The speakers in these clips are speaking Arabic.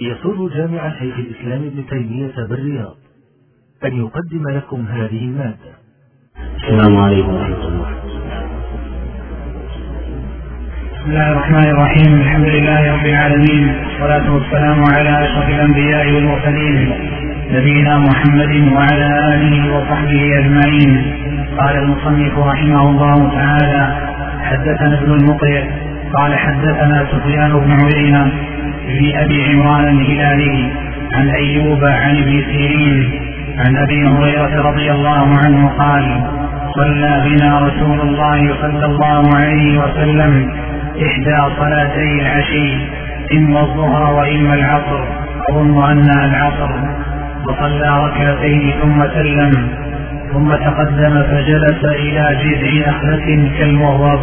يسر جامع شيخ الإسلام ابن تيمية بالرياض أن يقدم لكم هذه المادة. السلام عليكم ورحمة الله. بسم الله الرحمن الرحيم. الحمد لله رب العالمين. والصلاة والسلام على أشرف الأنبياء والمرسلين. نبينا محمد وعلى آله وصحبه أجمعين. قال المصنف رحمه الله تعالى حدثنا ابن المقرئ قال حدثنا سفيان بن عيينة بن أبي عمران الهلالي عن أيوب عن ابن سيرين عن أبي هريرة رضي الله عنه قال صلى بنا رسول الله صلى الله عليه وسلم إحدى صلاتي العشي إما الظهر وإما العصر أظن أنها العصر. وصلى ركعتين ثم سلم ثم تقدم فجلس إلى جذع نخلة كالمهرب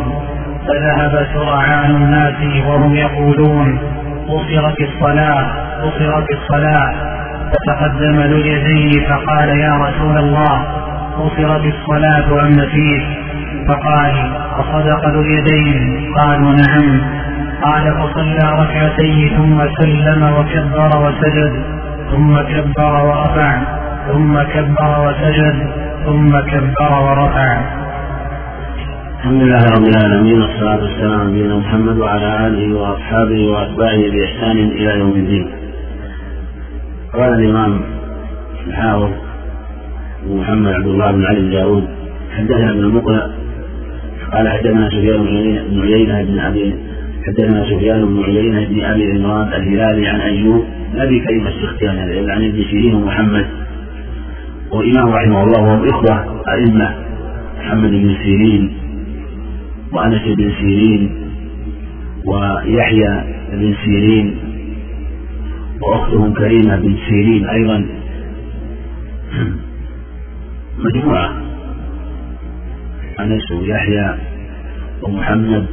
فذهب سرعان الناس وهم يقولون قصرت الصلاة قصرت الصلاة. فتقدم ذو اليدين فقال يا رسول الله قصرت الصلاة أم نسيت؟ فقال أصدق ذو اليدين قالوا نعم. قال فصلى ركعتين ثم سلم وكبر وسجد ثم كبر ورفع ثم كبر وسجد ثم كبر ورفع. الحمد لله رب العالمين والصلاة والسلام على نبينا محمد وعلى آله وأصحابه وأتباعه بإحسان إلى يوم الدين. قال الإمام الحافظ محمد عبد الله بن علي الجارود حدثنا ابن المقنع قال حدثنا سفيان بن عيينة بن أبي حدثنا سفيان بن عيينة بن أبي عمران الهلالي عن أيوب أبي كريم السختياني عن ابن سيرين ومحمد وإمام رحمه الله وهم إخوة أئمة محمد بن سيرين وأنس بن سيرين ويحيى بن سيرين وأختهم كريمة بن سيرين أيضا. مجموعة. أنس ويحيى ومحمد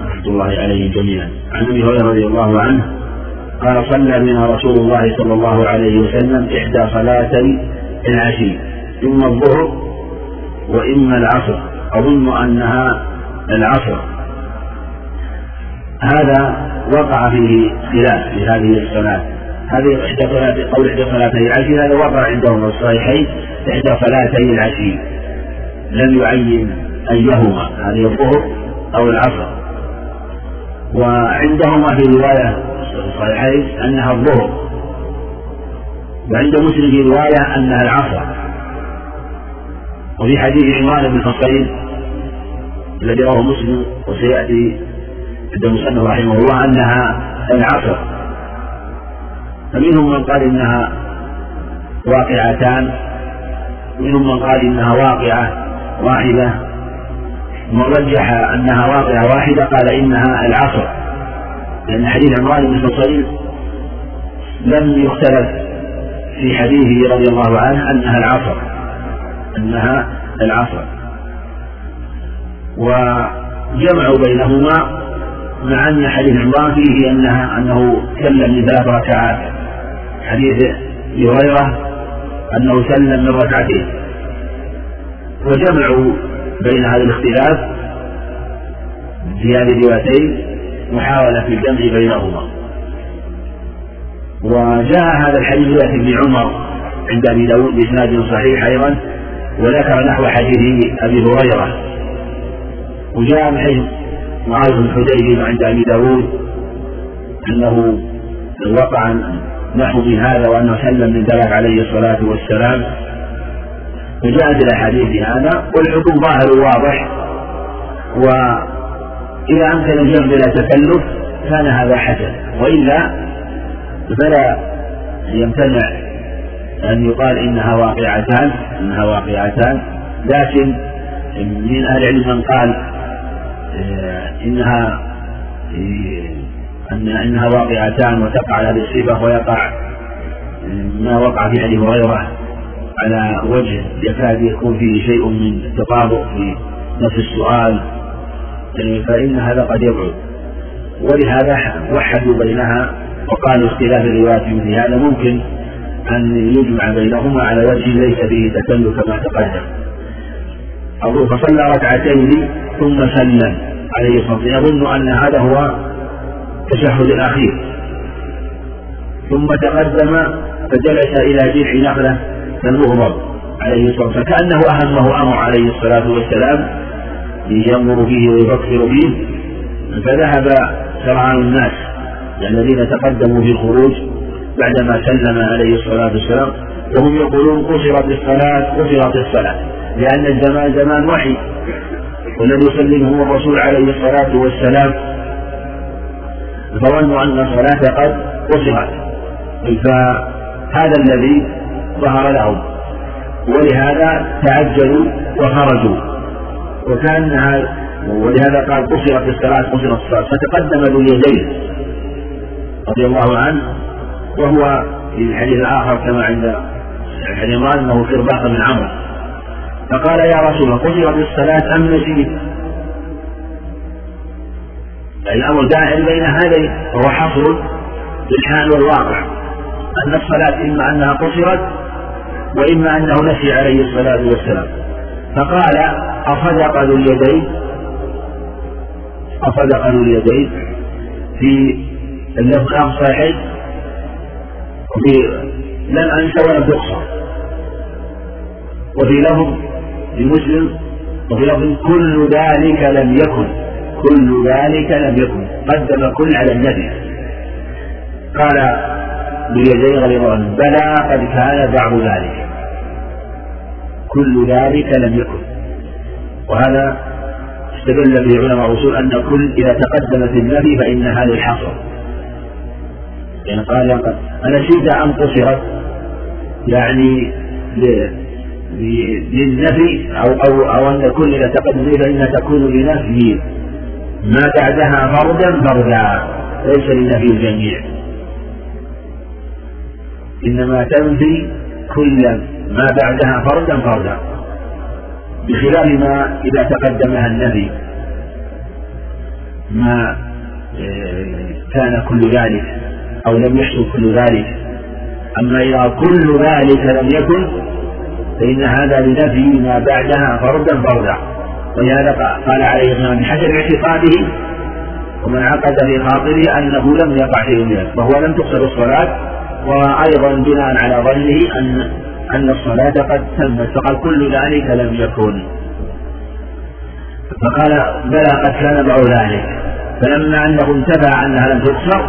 رحمة الله عليهم جميعا. عن أبي هريرة رضي الله عنه قال صلى بنا رسول الله صلى الله عليه وسلم إحدى صلاتي العشي إما الظهر وإما العصر. أظن أنها العصر. هذا وقع فيه خلاف في هذه الصلاة. هذه إحدى صلاة قول إحدى صلاتي العشي هذا وقع عندهم في الصحيحين إحدى صلاتي العشي. لم يعين أيهما هذه الظهر أو العصر. وعندهما في رواية الصحيحين أنها الظهر. وعند مسلم في رواية أنها العصر. وفي حديث عمران بن حصين الذي رواه مسلم وسيأتي عند المصنف رحمه الله أنها العصر. فمنهم من قال إنها واقعتان منهم من قال إنها واقعة واحدة. ومن رجح أنها واقعة واحدة قال إنها العصر. لأن حديث عمران بن حصين لم يختلف في حديثه رضي الله عنه أنها العصر أنها العصر. وجمعوا بينهما مع أن حديث عمران فيه أنها أنه سلم من ثلاث ركعات حديث هريرة أنه سلم من ركعتين. وجمعوا بين هذا الاختلاف في هذه الروايتين محاولة في الجمع بينهما. وجاء هذا الحديث رواية ابن عمر عند أبي داود بإسناد صحيح أيضا وذكر نحو حديث أبي هريرة. وجاء من حيث معاذ بن حديبي عند أبي داود أنه وقع نحو من هذا وأنه سلم من ذلك عليه الصلاة والسلام. فجاءت الأحاديث هذا والحكم ظاهر واضح وإذا أمكن الجمع بلا تكلف كان هذا حسن. وإلا فلا يمتنع أن يقال إنها واقعتان إنها واقعتان. لكن من أهل العلم من قال إنها أن إنها واقعتان وتقع على هذه الصفة ويقع ما وقع في أبي هريرة على وجه يكاد يكون فيه شيء من التطابق في نفس السؤال آه، فإن هذا قد يبعد. ولهذا وحدوا بينها وقالوا اختلاف الروايات مثل هذا ممكن أن يجمع بينهما على وجه ليس فيه تكلف كما تقدم. أقول فصلى ركعتين ثم سلم عليه الصلاة والسلام. يظن أن هذا هو التشهد الأخير. ثم تقدم فجلس إلى جذع نخلة كالمغضب عليه الصلاة والسلام. كأنه أهمه أمر عليه الصلاة والسلام ينظر فيه ويفكر فيه. فذهب سرعان الناس الذين تقدموا في الخروج بعدما سلم عليه الصلاة والسلام. وهم يقولون قصرت الصلاة قصرت الصلاة. لأن الزمان زمان وحي والذي يسلمه الرسول عليه الصلاة والسلام. فظنوا أن الصلاة قد قصرت فهذا الذي ظهر لهم ولهذا تعجلوا وخرجوا. وكان ولهذا قال قصرت الصلاة قصرت الصلاة. فتقدم ذو اليدين رضي الله عنه وهو في الحديث الآخر كما عند الحديث أنه خرباق بن عمرو. فقال يا رسول الله قصرت الصلاة أم نسيت؟ الأمر داخل بين هذين وهو حصر بالحال والواقع أن الصلاة إما أنها قصرت وإما أنه نسي عليه الصلاة والسلام. فقال أصدق ذو اليدين؟ أصدق ذو اليدين في اللفظ صحيح وفي لم أنسى ولم تقصر وفي لفظ لمسلم وفي لفظ كل ذلك لم يكن كل ذلك لم يكن قدم كل على النبي. قال بيديه غير بلى قد كان بعض ذلك كل ذلك لم يكن. وهذا استدل به علماء الرسول أن كل إذا تقدمت النبي فإنها للحصر يعني قال أنسيت أم قصرت يعني للنفي أو أو أو أن كل إذا تقدم فإنها تكون لنفي ما بعدها فردا فردا ليس لنفي الجميع. إنما تنفي كل ما بعدها فردا فردا بخلاف ما إذا تقدمها النبي ما آه، كان كل ذلك أو لم يحصل كل ذلك. أما إذا كل ذلك لم يكن فإن هذا لنفي ما بعدها فردا فردا. ولهذا قال عليه الصلاة والسلام بحسب اعتقاده ومن عقد في خاطره أنه لم يقع شيء منه فهو لم تقصر الصلاة. وأيضا بناء على ظنه أن أن الصلاة قد تمت فقال كل ذلك لم يكن. فقال بلى قد كان بعض ذلك. فلما أنه انتفع أنها لم تقصر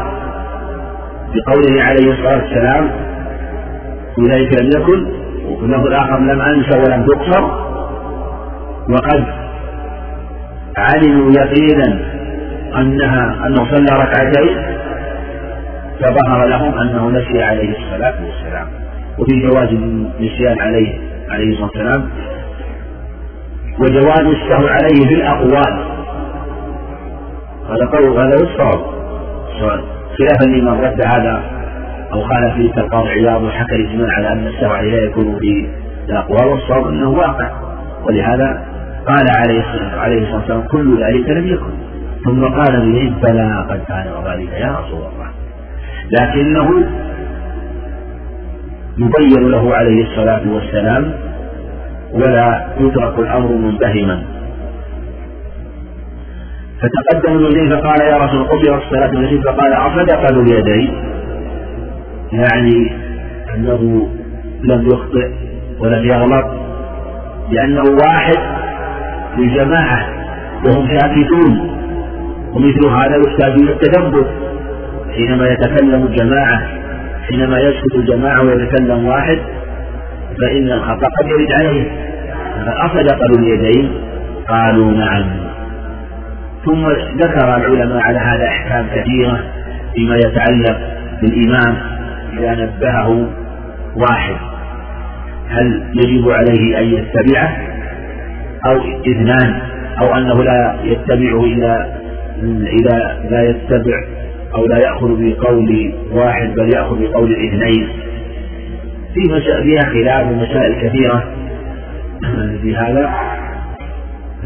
بقوله عليه الصلاة والسلام ذلك لم يكن وفي الآخر لم أنس ولم تقصر. وقد علموا يقينا أنها أنه صلى ركعتين فظهر لهم أنه نسي عليه الصلاة والسلام. وفي جواز النسيان عليه عليه الصلاة والسلام. وجواز السهو عليه بالأقوال هذا قول هذا الصواب. خلافا لمن رد هذا أو خالف فيه كالقاضي عياض وحكى الإجماع على أن عليه لا يكون في الأقوال والصواب أنه واقع. ولهذا قال عليه الصلاة والسلام كل ذلك لم يكن. ثم قال به بلى قد كان وذلك يا رسول الله. لكنه يبين له عليه الصلاة والسلام ولا يترك الأمر منبهما. فتقدم اليدين فقال يا رسول قبل الصلاة التي فقال أصدق ذو اليدين. يعني أنه لم يخطئ ولم يغلط لأنه واحد في جماعة وهم ساكتون ومثل هذا يحتاج إلى التدبر حينما يتكلم الجماعة حينما يسكت الجماعة ويتكلم واحد فإن الخطأ قد يرد عليه. أصدق اليدين قالوا نعم. ثم ذكر العلماء على هذا أحكام كثيرة فيما يتعلق بالإمام. إذا نبهه واحد. هل يجب عليه أن يتبعه أو اثنان أو أنه لا يتبعه إذا إذا لا يتبع أو لا يأخذ بقول واحد بل يأخذ بقول الاثنين في فيها خلاف ومسائل كثيرة في هذا.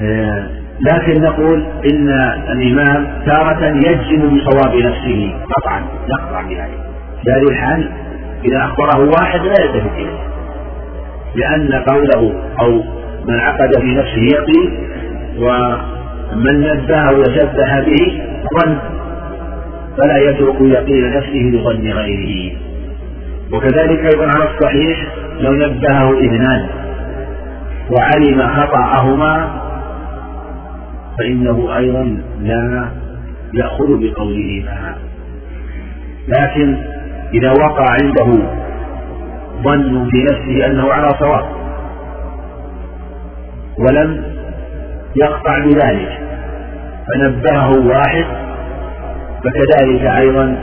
آه، لكن نقول إن الإمام تارة يجزم بصواب نفسه قطعا يقطع بهذه. في هذه الحال إذا أخبره واحد لا يلتفت إليه. لأن قوله أو من عقد في نفسه يقين ومن نبه وشبه به ظن فلا يترك يقين نفسه لظن غيره. وكذلك أيضا على الصحيح لو نبهه اثنان وعلم خطأهما فإنه أيضا لا يأخذ بقولهما لكن إذا وقع عنده ظن بنفسه أنه على صواب ولم يقطع بذلك فنبهه واحد فكذلك أيضا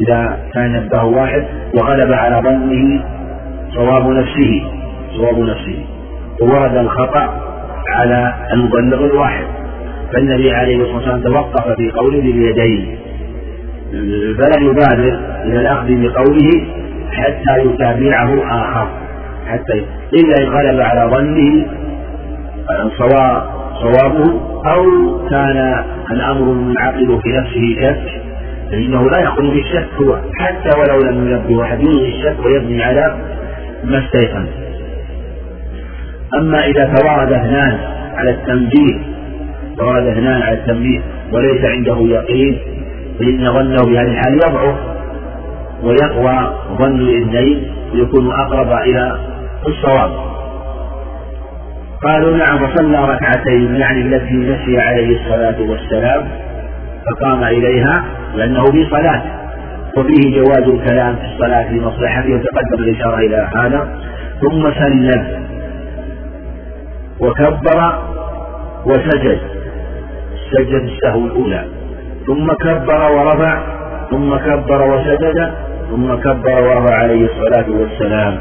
إذا كان نبهه واحد وغلب على ظنه صواب نفسه صواب نفسه. وورد الخطأ على المبلغ الواحد. فالنبي عليه الصلاة والسلام توقف في قوله باليدين فلا يبادر إلى الأخذ بقوله حتى يتابعه آخر. حتى إلا إن غلب على ظنه صوابه أو كان الأمر المنعقد في نفسه شك فإنه لا يخرج بالشك هو حتى ولو لم ينبه أحد يلغي الشك ويبني على ما استيقن. أما إذا توارد اثنان على التنبيه توارد اثنان على التنبيه وليس عنده يقين فإن ظنه بهذه الحال يضعف. ويقوى ظن الاثنين ويكون أقرب إلى الصواب. قالوا نعم وصلى ركعتين يعني التي نسي عليه الصلاة والسلام فقام إليها لأنه في صلاة. وفيه جواز الكلام في الصلاة لمصلحته وتقدم الإشارة إلى هذا. ثم سلم وكبر وسجد سجد السهو الأولى. ثم كبر ورفع ثم كبر وسجد ثم كبر ورفع عليه الصلاة والسلام.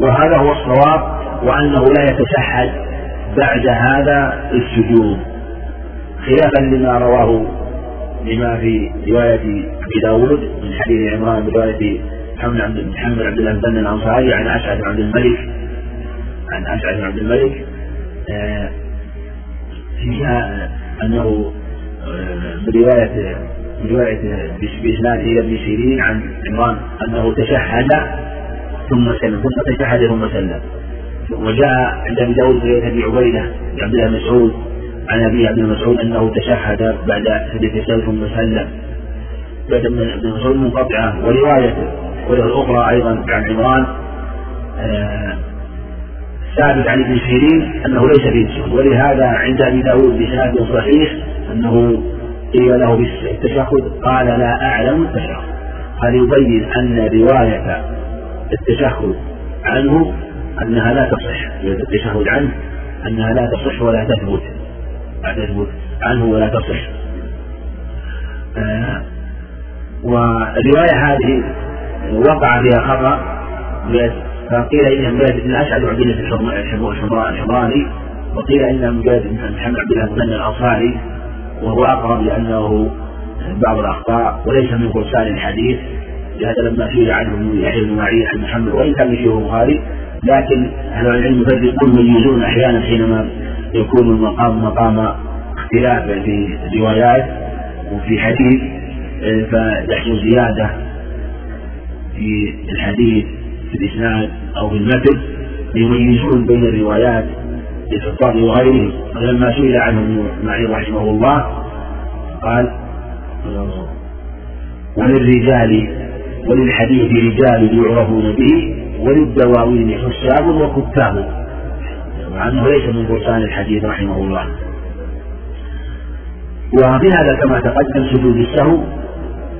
وهذا هو الصواب وأنه لا يتشهد بعد هذا السجود. خلافا لما رواه لما في رواية أبي داود من حديث عمران برواية محمد عبد محمد عبد الله بن الأنصاري عن أسعد بن عبد الملك. عن أسعد بن عبد الملك آه، فيها أنه آه، برواية بإسناده إلى ابن سيرين عن عمران أنه تشهد ثم سلم ثم تشهد ثم سلم. وجاء عند أبي داود رواية أبي عبيدة عبد الله مسعود عن أبي عبد مسعود أنه تشهد بعد حديث ثم سلم. بعد ابن مسعود منقطعة وروايته الاخرى أيضا عن عمران آه، ثابت عن ابن سيرين أنه ليس سجود ولهذا عند أبي داود بسناد صحيح أنه قيل له بالتشهد قال لا أعلم التشهد هذا يبين أن رواية التشهد عنه أنها لا تصح؟ التشهد عنه أنها لا تصح ولا تثبت. لا تثبت عنه ولا تصح. آه والرواية هذه وقع فيها خطأ. فقيل إنها من بن أسعد عبد الحمراني وقيل إنها من بن محمد عبد الله بن الأنصاري وهو أقرب لأنه بعض الأخطاء وليس من فرسان الحديث. لهذا لما سئل عنه يحيى بن معين عن محمد وإن كان من البخاري لكن أهل العلم يفرقون يميزون أحيانا حينما يكون المقام مقام اختلاف في الروايات وفي حديث آه، فيحصل زيادة في الحديث في الإسناد أو في المتن. يميزون بين الروايات الخطاب وغيره ولما سئل عنه ابن معين رحمه الله قال وللرجال وللحديث رجال يعرفون به وللدواوين حساب وكتاب. مع أنه ليس من فرسان الحديث رحمه الله. وفي هذا كما تقدم سجود السهو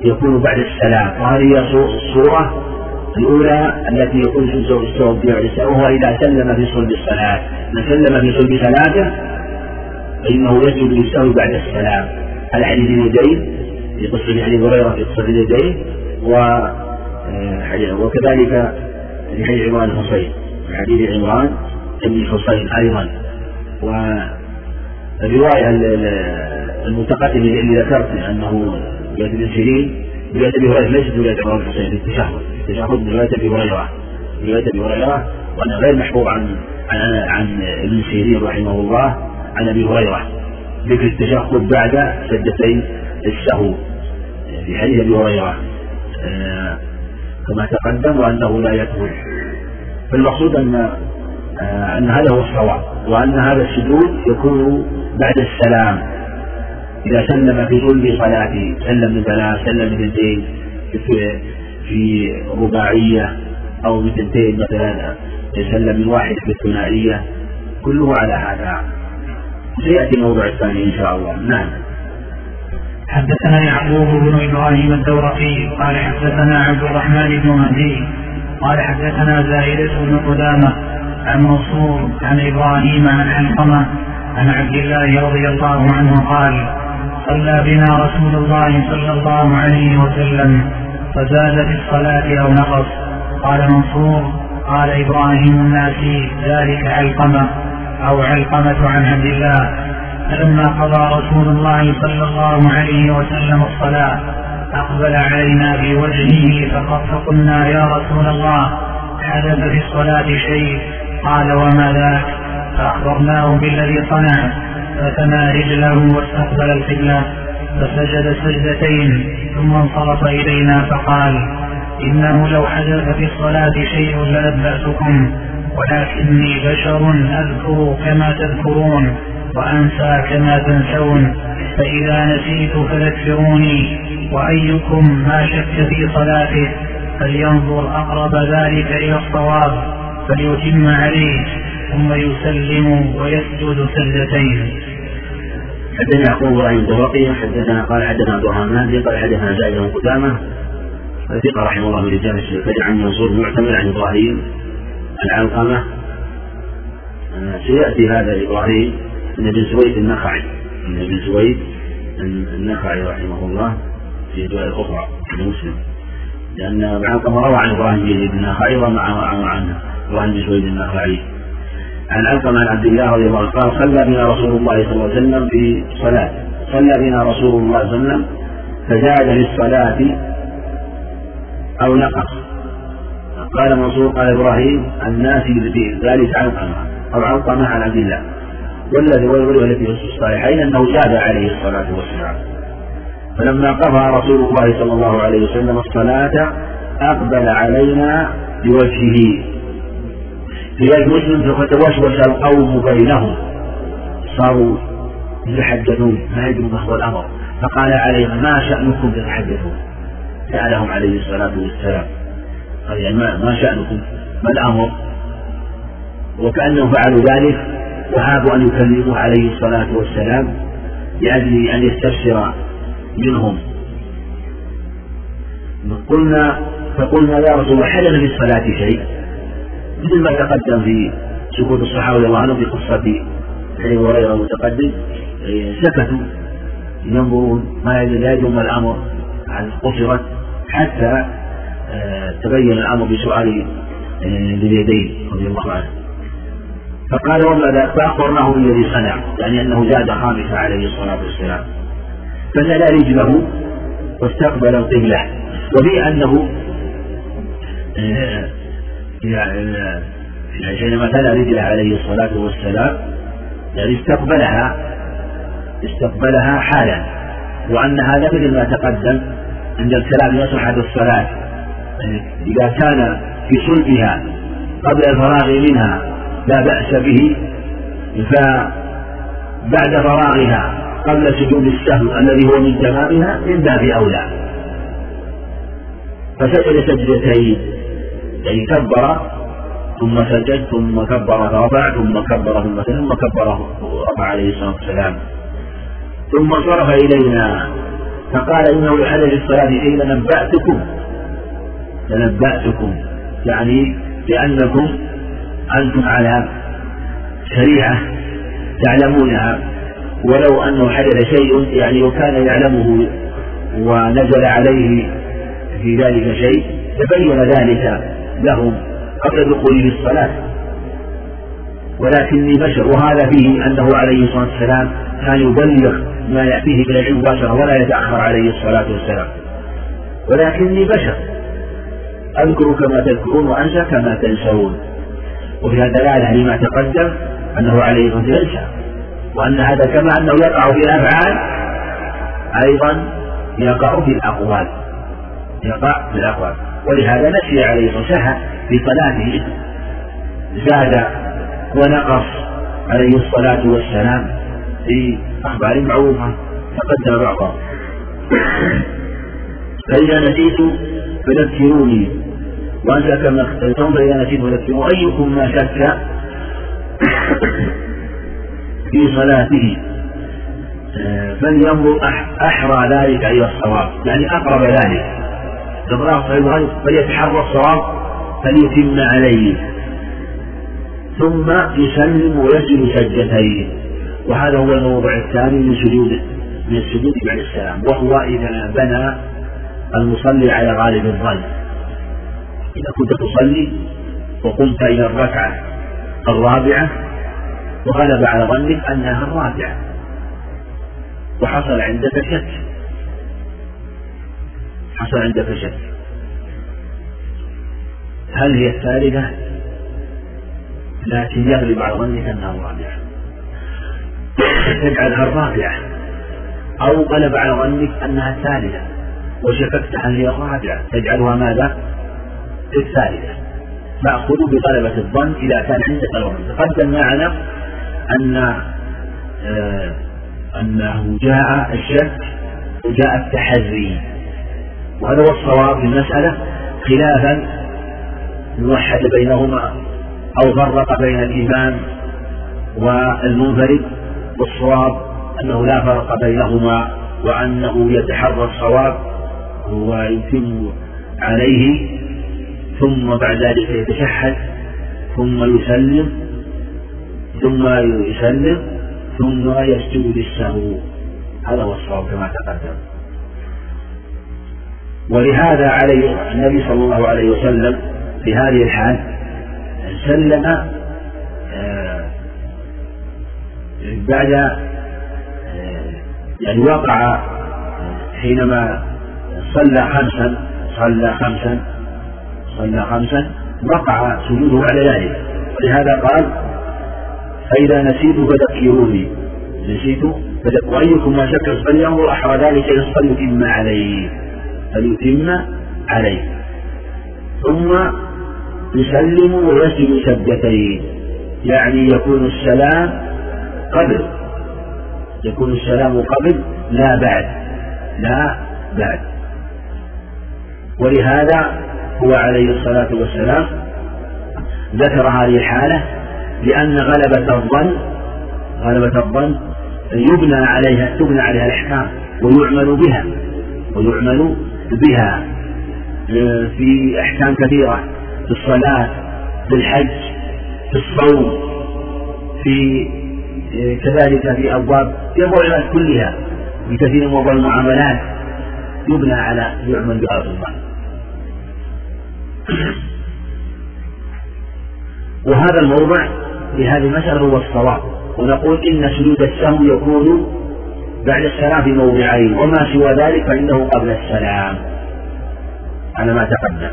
يكون بعد السلام. وهذه الصورة الأولى التي سجود السهو بعد السلام وهو إذا سلم في صلب الصلاة. من سلم في صلب صلاته فإنه يسجد للسهو بعد السلام. على حديث اليدين في قصة حديث هريرة في قصة اليدين و آه، وكذلك في حديث عمران الحصين في حديث عمران بن الحصين أيضا. والرواية المتقدمة اللي ذكرت أنه رواية ابن سيرين رواية أبي هريرة ليست رواية عمران الحصين في التشهد التشهد من رواية أبي هريرة. رواية أبي هريرة وأنه غير محفوظ عن عن عن ابن سيرين رحمه الله عن أبي هريرة. ذكر التشهد بعد سجدتين السهو في حديث أبي هريرة. آه، كما تقدم وأنه لا يدخل. فالمقصود أن آه، أن هذا هو الصواب وأن هذا السجود يكون بعد السلام. إذا سلم في كل صلاته سلم من ثلاث سلم من اثنتين في رباعية أو بثنتين مثلا يسلم من واحد في الثنائية كله على هذا. سيأتي الموضوع الثاني إن شاء الله. نعم. حدثنا يعقوب بن إبراهيم الدورقي قال حدثنا عبد الرحمن بن مهدي قال حدثنا زائدة بن قدامة عن منصور عن إبراهيم عن حنقمة عن عبد الله رضي الله عنه قال صلى بنا رسول الله صلى الله عليه وسلم. فزاد في الصلاة أو نقص قال منصور قال إبراهيم الناسي ذلك علقمة أو علقمة عن عبد الله. فلما قضى رسول الله صلى الله عليه وسلم الصلاة أقبل علينا بوجهه فقلنا يا رسول الله حدث في الصلاة شيء؟ قال وما ذاك؟ فأخبرناه بالذي صنع فثنى رجله واستقبل القبلة. فسجد سجدتين ثم انصرف إلينا فقال إنه لو حدث في الصلاة شيء لنبأتكم ولكني بشر أذكر كما تذكرون وأنسى كما تنسون فإذا نسيت فذكروني وأيكم ما شك في صلاته فلينظر أقرب ذلك إلى الصواب فليتم عليه ثم يسلم ويسجد سجدتين. حدثنا يعقوب بن الدورقي حدثنا قال حدثنا عبد الرحمن قال حدثنا زائد بن قدامه ثقة رحمه الله من رجال الشيخين عن منصور معتمر عن إبراهيم العلقمة آه، سيأتي هذا إبراهيم من ابن سويد النخعي. من ابن سويد النخعي رحمه الله في الرواية الأخرى مسلم. لأن العلقمة روى عن إبراهيم بن النخعي ومع عن إبراهيم بن سويد النخعي. عن علقمة عن عبد الله رضي الله عنه. قال صلى بنا رسول الله صلى الله عليه وسلم في صلاة. صلى بنا رسول الله صلى الله عليه وسلم فزاد في الصلاة أو نقص. قال منصور قال إبراهيم الناس ذلك علقمة أو علقمة عن عبد الله. والذي والتي في الصالحين أنه زاد عليه الصلاة والسلام. فلما قضى رسول الله صلى الله عليه وسلم الصلاة أقبل علينا بوجهه. في مسلم فتوسوس القوم بينهم صاروا يتحدثون ما يدرون ما هو الأمر. فقال عليهم ما شأنكم تتحدثون؟ سألهم عليه الصلاة والسلام. قال يعني ما, ما شأنكم؟ ما الأمر؟ وكأنهم فعلوا ذلك وهابوا أن يكلموه عليه الصلاة والسلام لأجل أن يستفسر منهم. قلنا فقلنا يا رسول الله حدث في الصلاة شيء؟ مثل ما تقدم في سكوت الصحابة رضي الله عنهم في قصة أبي هريرة المتقدم سكتوا ينظرون ما لا يدوم الأمر عن قصرت حتى آه، تبين الأمر بسؤال آه، لليدين رضي الله عنه. فقال وما ذا فأخبرناه بالذي صنع يعني أنه زاد خامسة عليه الصلاة والسلام. فنال رجله واستقبل القبلة وفي أنه يعني حينما تلا رجله عليه الصلاة والسلام يعني استقبلها استقبلها حالا وأن هذا مثل ما تقدم عند الكلام يصح الصلاة يعني إذا كان في صلبها قبل الفراغ منها لا بأس به فبعد فراغها قبل سجود السهو الذي هو من تمامها من باب أولى. فسجد سجدتين. يعني كبر ثم سجد ثم كبر فرفع ثم كبر ثم ثم كبر رفع عليه الصلاة والسلام. ثم صرف إلينا فقال إنه لحدث الصلاة شيء لنبأتكم لنبأتكم يعني لأنكم أنتم على شريعة تعلمونها. ولو أنه حدث شيء يعني وكان يعلمه ونزل عليه في ذلك شيء تبين ذلك. لهم قبل دخوله الصلاة ولكني بشر وهذا فيه أنه عليه الصلاة والسلام كان يبلغ ما يأتيه من العلم مباشرة ولا يتأخر عليه الصلاة والسلام. ولكني بشر. أذكر كما تذكرون وأنسى كما تنسون. وفيها دلالة لما تقدم أنه عليه الصلاة والسلام ينسى. وأن هذا كما أنه يقع في الأفعال أيضا يقع في الأقوال. يقع في الأقوال. ولهذا نسي عليه والسلام في صلاته زاد ونقص عليه الصلاة والسلام في أخبار معروفة تقدم بعضها. فإذا نسيت فذكروني. وأنت كما تنظر إذا نسيت فذكروا أيكم ما شك في صلاته؟ فلينظر أحرى ذلك إلى الصواب. يعني أقرب ذلك. إذا فليتحرى الصواب فليتم عليه. ثم يسلم ويسجد سجدتين. وهذا هو الموضع الثاني من سجود من السجود بعد السلام. وهو إذا بنى المصلي على غالب الظن. إذا كنت تصلي وقمت إلى الركعة الرابعة وغلب على ظنك أنها الرابعة. وحصل عندك شك. حصل عندك شك هل هي الثالثة؟ لكن يغلب على ظنك أنها الرابعة. تجعلها الرابعة. أو غلب على ظنك أنها الثالثة. وشككت هل هي الرابعة. تجعلها ماذا؟ الثالثة. نأخذ بغلبة الظن إذا كان عندك الظن. تقدم معنا أن آه أنه جاء الشك وجاء التحري. وهذا هو الصواب في المسألة خلافا يوحد بينهما أو فرق بين الإمام والمنفرد والصواب أنه لا فرق بينهما وأنه يتحرى الصواب ويتم عليه ثم بعد ذلك يتشهد ثم يسلم ثم يسلم ثم يسجد للسهو. هذا هو الصواب كما تقدم. ولهذا عليه النبي صلى الله عليه وسلم في هذه الحال سلم آه، بعد آه، يعني وقع حينما صلى خمسا صلى خمسا صلى خمسا وقع سجوده على ذلك. ولهذا قال فإذا نسيت فذكروني نسيت وأيكم ما شك فلينظر أحرى ذلك فليتم عليه. فليتم عليه. ثم يسلم ويسجد سجدتين يعني يكون السلام قبل. يكون السلام قبل لا بعد. لا بعد. ولهذا هو عليه الصلاة والسلام ذكر هذه الحالة لأن غلبة الظن غلبة الظن يبنى عليها تبنى عليها الأحكام ويعمل بها ويعمل بها في أحكام كثيرة في الصلاة في الحج في الصوم في كذلك في أبواب في أبواب كلها في كثير من المعاملات يبنى على يعمل بها الظن وهذا الموضع في هذه المسألة هو الصواب ونقول إن سجود السهو يكون بعد السلام في موضعين. وما سوى ذلك فإنه قبل السلام. على ما تقدم.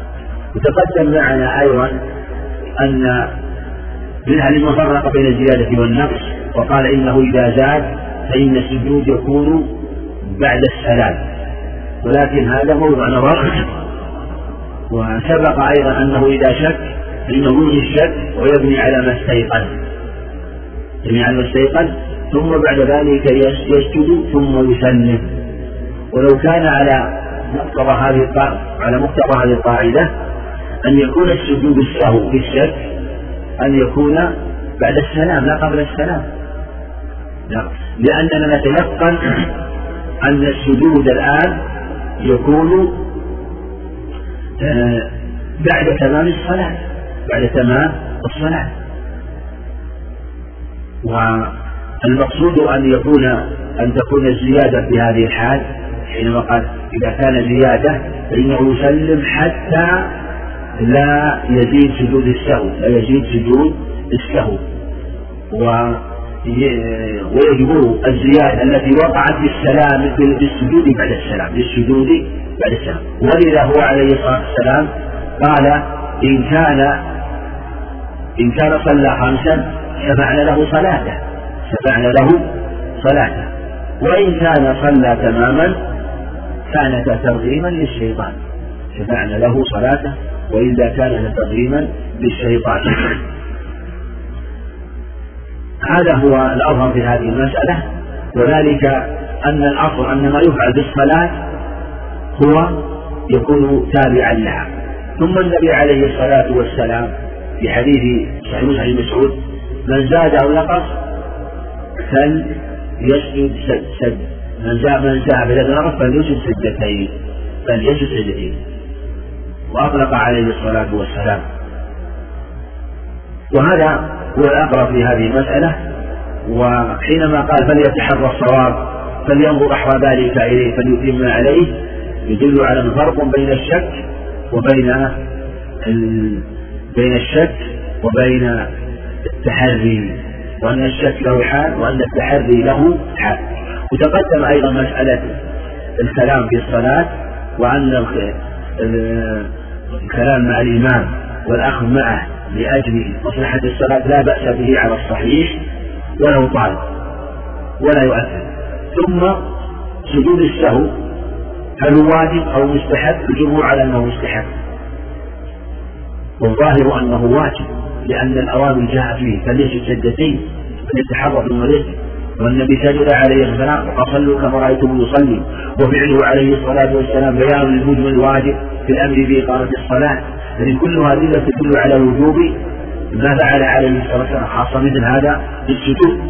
وتقدم معنا أيضا أن منها لما فرق بين الزيادة والنقص وقال إنه إذا زاد فإن السجود يكون بعد السلام. ولكن هذا موضع نظر. وسبق أيضا أنه إذا شك فإنه يلغي الشك ويبني على ما استيقن. يبني على ما استيقن. ثم بعد ذلك يسجد ثم يسلم. ولو كان على مقتضى هذه على مقتضى هذه القاعدة أن يكون السجود السهو في الشك أن يكون بعد السلام لا قبل السلام. لا. لأننا نتيقن أن السجود الآن يكون آه، بعد تمام الصلاة بعد تمام الصلاة. والمقصود أن يكون أن تكون الزيادة في هذه الحال حينما قال إذا كان زيادة فإنه يسلم حتى لا يزيد سجود السهو لا يزيد سجود السهو. و ويجبر الزيادة التي وقعت بالسلام بالسجود بعد السلام بالسجود بعد السلام. ولذا هو عليه الصلاة والسلام قال إن كان إن كان صلى خمسا شفعنا له صلاته شفعنا له صلاته. وإن كان صلى تماما كانت ترغيما للشيطان. شفعنا له صلاته وإلا كان ترغيما للشيطان. هذا هو الأظهر في هذه المسألة. وذلك أن الأصل أن ما يفعل بالصلاة هو يكون تابعا لها. ثم النبي عليه الصلاة والسلام في حديث صحيح مسعود من زاد أو نقص فليسجد سد سد. من زاد من زاد بلد نقص فليسجد سجدتين. فليسجد سجدتين. وأطلق عليه الصلاة والسلام. وهذا هو الأقرب في هذه المسألة. وحينما قال فليتحرى الصواب فلينظر أحوى ذلك إليه فليتم عليه يدل على الفرق بين الشك وبين بين الشك وبين التحري. وأن الشك له حال وأن التحري له حال. وتقدم أيضا مسألة الكلام في الصلاة وأن الكلام مع الإمام والأخذ معه لأجل مصلحة الصلاة لا بأس به على الصحيح ولو طال ولا يؤثر. ثم سجود السهو هل هو واجب أو مستحب؟ الجمهور على أنه مستحب. والظاهر أنه واجب. لأن الأوامر جاء فيه فليس سجدتين فليتحرك من وليس والنبي سجد عليه السلام وقال صلوا كما رأيتم يصلي. وفعله عليه الصلاة والسلام بيان للمجمل الواجب في الأمر بإقامة الصلاة. لأن كلها أدلة تدل على وجوب ما فعل عليه الصلاة والسلام خاصة مثل هذا بالسجود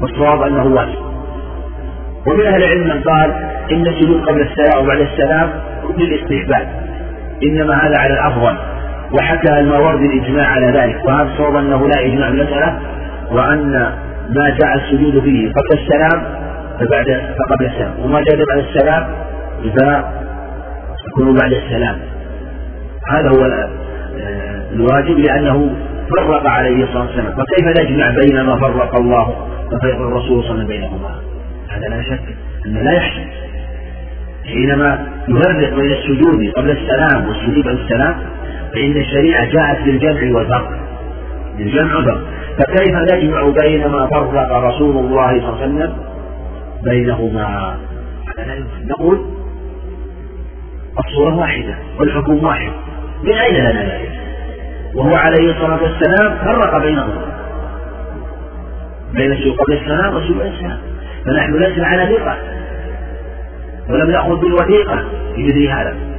والصواب أنه واجب. ومن أهل العلم من قال إن السجود قبل السلام وبعد السلام للاستحباب. إنما هذا على الأفضل. وحكى الماوردي الإجماع على ذلك. وهذا الصواب أنه لا إجماع المسألة وأن ما جاء السجود فيه قبل السلام فبعد فقبل السلام. وما جاء بعد السلام فيكون بعد السلام. هذا هو الواجب لأنه فرق عليه الصلاة والسلام. فكيف نجمع بين ما فرق الله وفرق الرسول صلى الله عليه وسلم بينهما؟ هذا لا شك أنه لا يحسن حينما يفرق بين السجود قبل السلام والسجود بعد السلام فإن الشريعة جاءت للجمع والفرق. للجمع والفرق. فكيف نجمع بين ما فرق رسول الله صلى الله عليه وسلم بينهما؟ نقول الصورة واحدة والحكم واحد. من أين لنا ذلك؟ وهو عليه الصلاة والسلام فرق بينهما. بين السلام والسوق بعد السلام فنحن لسنا على ثقة. ولم نأخذ بالوثيقة في مثل هذا.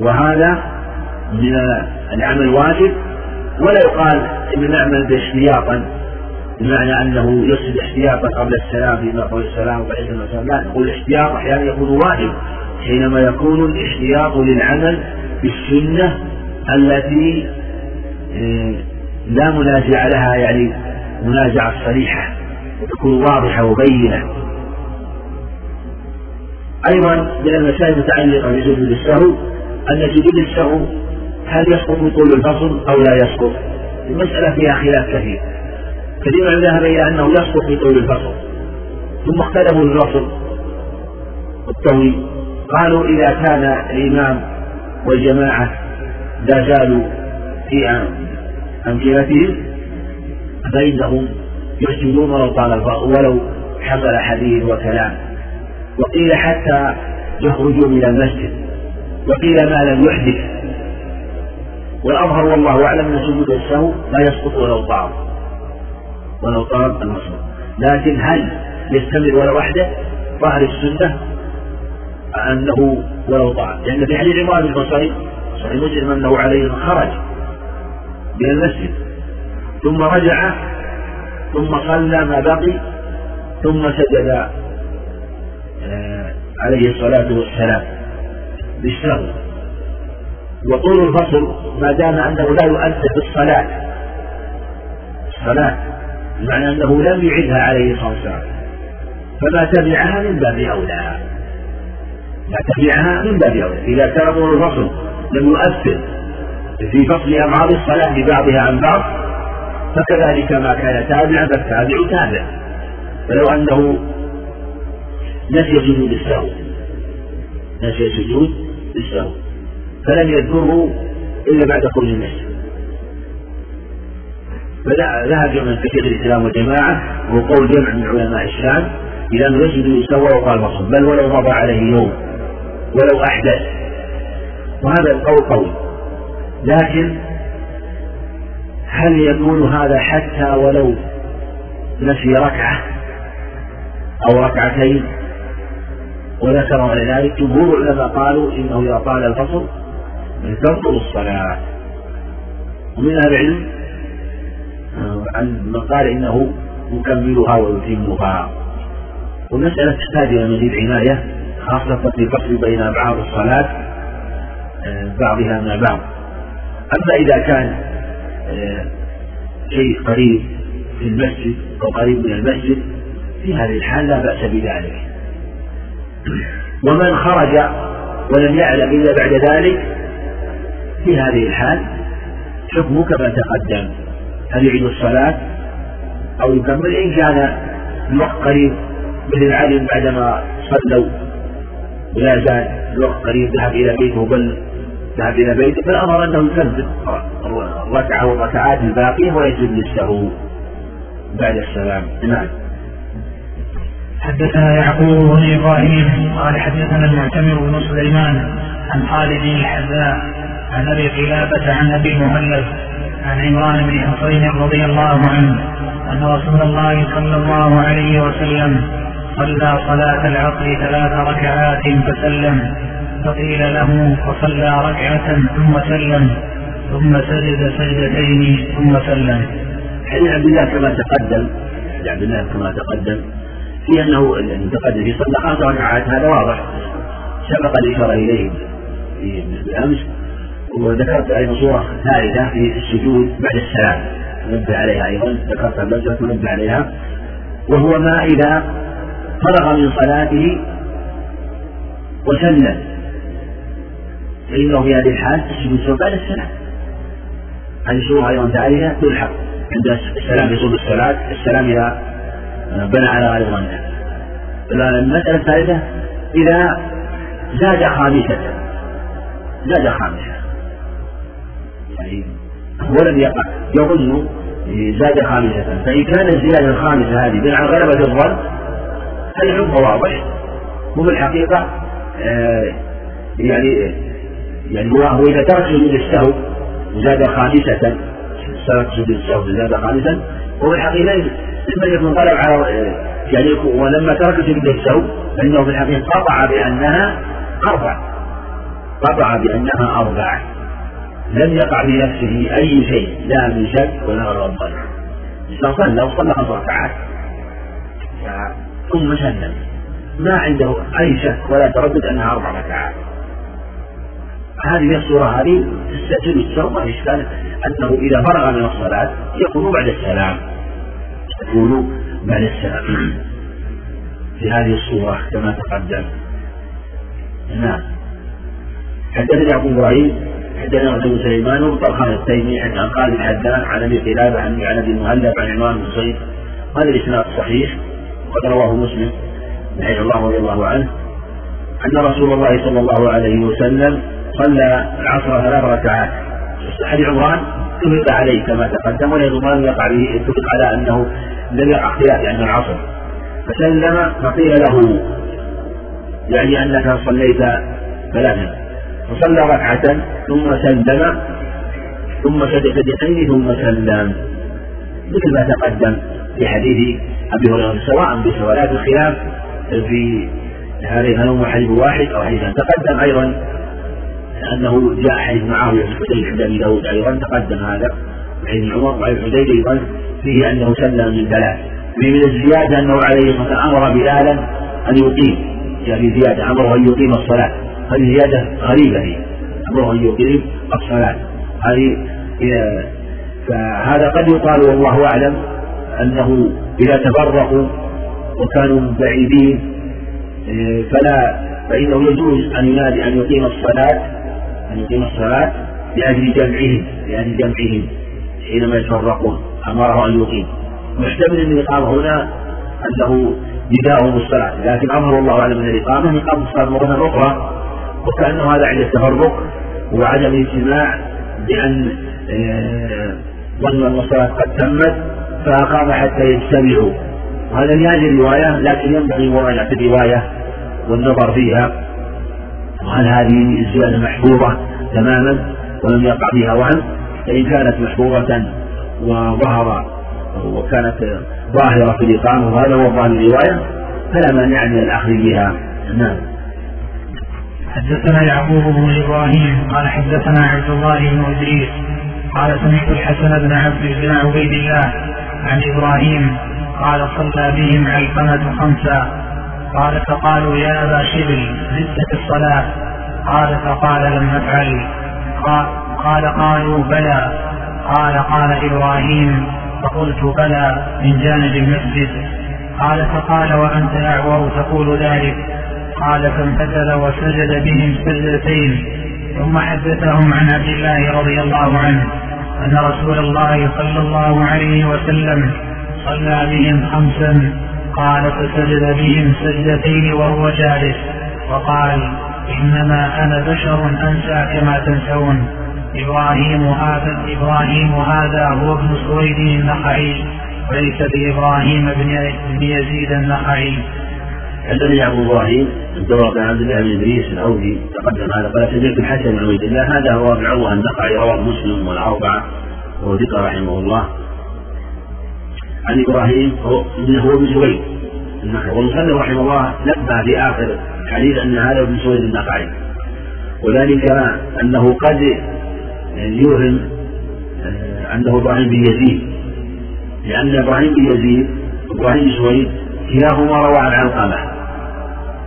وهذا من العمل الواجب ولا يقال إن نعمل باحتياطا بمعنى أنه يصل احتياطا قبل السلام في قبل السلام وبعد السلام. لا نقول الاحتياط أحيانا يكون واجب حينما يكون الاحتياط للعمل بالسنة التي آه، لا منازع لها يعني منازعة صريحة وتكون واضحة وبينة. أيضا من المسائل المتعلقة بسجود السهو أن سجود السهو هل يسقط طول الفصل أو لا يسقط؟ المسألة فيها خلاف كثير. كثير من ذهب إلى أنه يسقط في طول الفصل ثم اختلفوا الفصل الطويل قالوا إذا كان الإمام والجماعة لا زالوا في أمكنتهم فإنهم يسجدون ولو طال ولو حصل حديث وكلام. وقيل حتى يخرجوا من المسجد. وقيل ما لم يحدث. والأظهر والله أعلم أن سجود السهو لا يسقط ولو طار ولو طار المصروف لكن هل يستمر ولو وحده؟ ظاهر السنة أنه ولو طار لأن في حديث عمران البصري صحيح مسلم أنه عليه خرج من المسجد. ثم رجع ثم صلى ما بقي ثم سجد آه، عليه الصلاة والسلام. بالشر. وطول الفصل ما دام أنه لا يؤثر بالصلاة الصلاة. بمعنى أنه لم يعدها عليه الصلاة والسلام. فما تبعها من باب أولى. ما تبعها من باب أولى. إذا كان طول الفصل لم يؤثر في فصل أبعاد الصلاة ببعضها عن بعض فكذلك ما كان تابعا فالتابع تابع. فلو أنه نسي سجود السهو نسي سجود بالسهو فلم يذكره إلا بعد خروج الناس فذهب جمع كثير الإسلام والجماعة وهو قول جمع من علماء الشام إلى أنه يسجد يسوى وقال مصر بل ولو مضى عليه يوم ولو أحدث. وهذا القول قول لكن هل يكون هذا حتى ولو نسي ركعة أو ركعتين؟ وذكروا على ذلك جمهور العلماء قالوا إنه إذا طال الفصل تبطل الصلاة. ومن أهل العلم آه، عن من قال إنه يكملها ويتمها. والمسألة تحتاج إلى مزيد عناية خاصة في الفصل بين أبعاد الصلاة آه، بعضها مع بعض. أما إذا كان آه، شيء قريب في المسجد أو قريب من المسجد في هذه الحال لا بأس بذلك. ومن خرج ولم يعلم إلا بعد ذلك في هذه الحال حكمه كما تقدم. هل يعيد الصلاة؟ أو يكمل؟ إن كان الوقت قريب مثل علم بعدما صلوا ولا زال الوقت قريب ذهب إلى بيته بل ذهب إلى بيته فالأمر أنه يكمل الركعة والركعات الباقية ويسجد للسهو بعد السلام. نعم. حدثنا يعقوب بن إبراهيم قال حدثنا المعتمر بن سليمان عن خالد الحذاء عن أبي قلابة عن أبي المهلب عن عمران بن حصين رضي الله عنه أن رسول الله صلى الله عليه وسلم صلى صلاة العصر ثلاث ركعات فسلم فقيل له فصلى ركعة ثم سلم ثم سجد سجدتين ثم سلم. حديث عبد الله كما تقدم عبد الله كما تقدم في انه تقدم في صلى خمس ركعات هذا واضح. سبق الاشاره إليه بالأمس وذكرت أيضا صورة ثالثة في السجود بعد السلام. نبه عليها أيضا ذكرت المسجد ونبه عليها. وهو ما إذا فرغ من صلاته وسلم. فإنه في هذه الحال السجود بعد السلام. هذه صورة أيضا ثالثة تلحق عند السلام في الصلاة السلام إذا بنى على غير ظنه المسألة الثالثة إذا زاد خامسة زاد خامسة يعني ولم يقع يظن زاد خامسة فإن كانت الزيادة الخامسة هذه بناء على غلبة الظن الحكم واضح. وفي الحقيقة آه يعني يعني هو إذا ترك سجود السهو وزاد خامسة ترك سجود السهو وزاد خامسا هو الحقيقة لما يكون غلب على يعني ولما ترك سجود السهو فإنه في الحقيقة قطع بأنها أربع. قطع بأنها أربع. لم يقع في نفسه أي شيء لا من شك ولا غلط صلى وصلى خمس ركعات. ثم سلم. ما عنده أي شك ولا تردد أنها أربع ركعات. هذه الصورة هذه السوء ما إشكال أنه إذا فرغ من الصلاة يكون بعد السلام. يكون بعد السلام في هذه الصورة كما تقدم. نعم. حدثني أبو إبراهيم حدثنا أبو سليمان وطلحان التيمي عن قال الحدان عن أبي قلابة عن أبي المهلب عن عمران بن زيد. هذا الإسناد صحيح وقد رواه مسلم رحمه الله رضي الله عنه أن رسول الله صلى الله عليه وسلم صلى العصر ثلاث ركعات. حديث عمران؟ اتفق عليه كما تقدم لم يقع به اتفق على أنه لم يقع اختلاف عند العصر. فسلم فقيل له يعني أنك صليت ثلاثا. فصلى ركعة ثم سلم ثم سجد سجدتين ثم سلم. مثل ما تقدم في حديث أبي هريرة سواء بسواء لا الخلاف في هذه هل هو حديث واحد أو حديث تقدم أيضا. أنه جاء حديث معاوية بن حديث عند أبي داود أيضا تقدم هذا حديث عمر وحديث حديث أيضا فيه أنه سلم من ثلاث في من الزيادة أنه عليه الصلاة أمر بلالا أن يقيم. يعني زيادة أمره أن يقيم الصلاة. هذه زيادة غريبة هي. أمره أن يقيم الصلاة. هذه فهذا قد يقال والله أعلم أنه إذا تفرقوا وكانوا بعيدين إيه، فلا فإنه يجوز أن ينادي أن يقيم الصلاة أن يقيم الصلاة لأجل جمعهم لأجل جمعهم حينما يتفرقون أمره أن يقيم. محتمل أن الإقامة هنا أنه نداءهم الصلاة لكن أمر الله أعلم من الإقامة إقامة الصلاة مرة أخرى وكأنه هذا عند التفرق وعدم الاجتماع بأن إيه، ظن أن الصلاة قد تمت فأقام حتى يجتمعوا. وهذا لهذه الرواية لكن ينبغي مراجعة الرواية والنظر فيها. وهل هذه الزيادة محفوظة تماما ولم يقع فيها وهم فإن كانت محفوظة وظهر وكانت ظاهرة في الإقامة وهذا هو ظاهر الرواية فلا مانع من الأخذ بها. نعم. حدثنا يعقوب بن إبراهيم قال حدثنا عبد الله بن إدريس قال سمعت الحسن بن عبد بن عبيد الله عن إبراهيم قال صلى بهم علقمة خمسا قال فقالوا يا أبا شبل زدت في الصلاة. قال فقال لم أفعل. قال قالوا بلى. قال قال إبراهيم فقلت بلى من جانب المسجد. قال فقال وأنت أعور تقول ذلك. قال فانفتل وسجد بهم سجدتين. ثم حدثهم عن عبد الله رضي الله عنه أن رسول الله صلى الله عليه وسلم صلى بهم خمسا قال فسجد بهم سجدتين وهو جالس. وقال إنما أنا بشر أنسى كما تنسون. إبراهيم هذا إبراهيم هذا هو ابن سويد النخعي. وليس بإبراهيم بن يزيد النخعي. حدثني أبو إبراهيم الدور بن عبد الله بن إدريس الاودي تقدم هذا. قال سمعت الحسن بن عبيد الله. هذا هو ابن عروه النقعي رواه مسلم والأربعة. وهو رحمه الله. عن إبراهيم هو هو ابن سويد النقعي والمصنف رحمه الله نبه في اخر الحديث أن هذا ابن سويد النقعي. وذلك أنه قد يوهم آه، إبراهيم بن يزيد. لأن إبراهيم بن يزيد إبراهيم بن سويد كلاهما روى عن علقمة.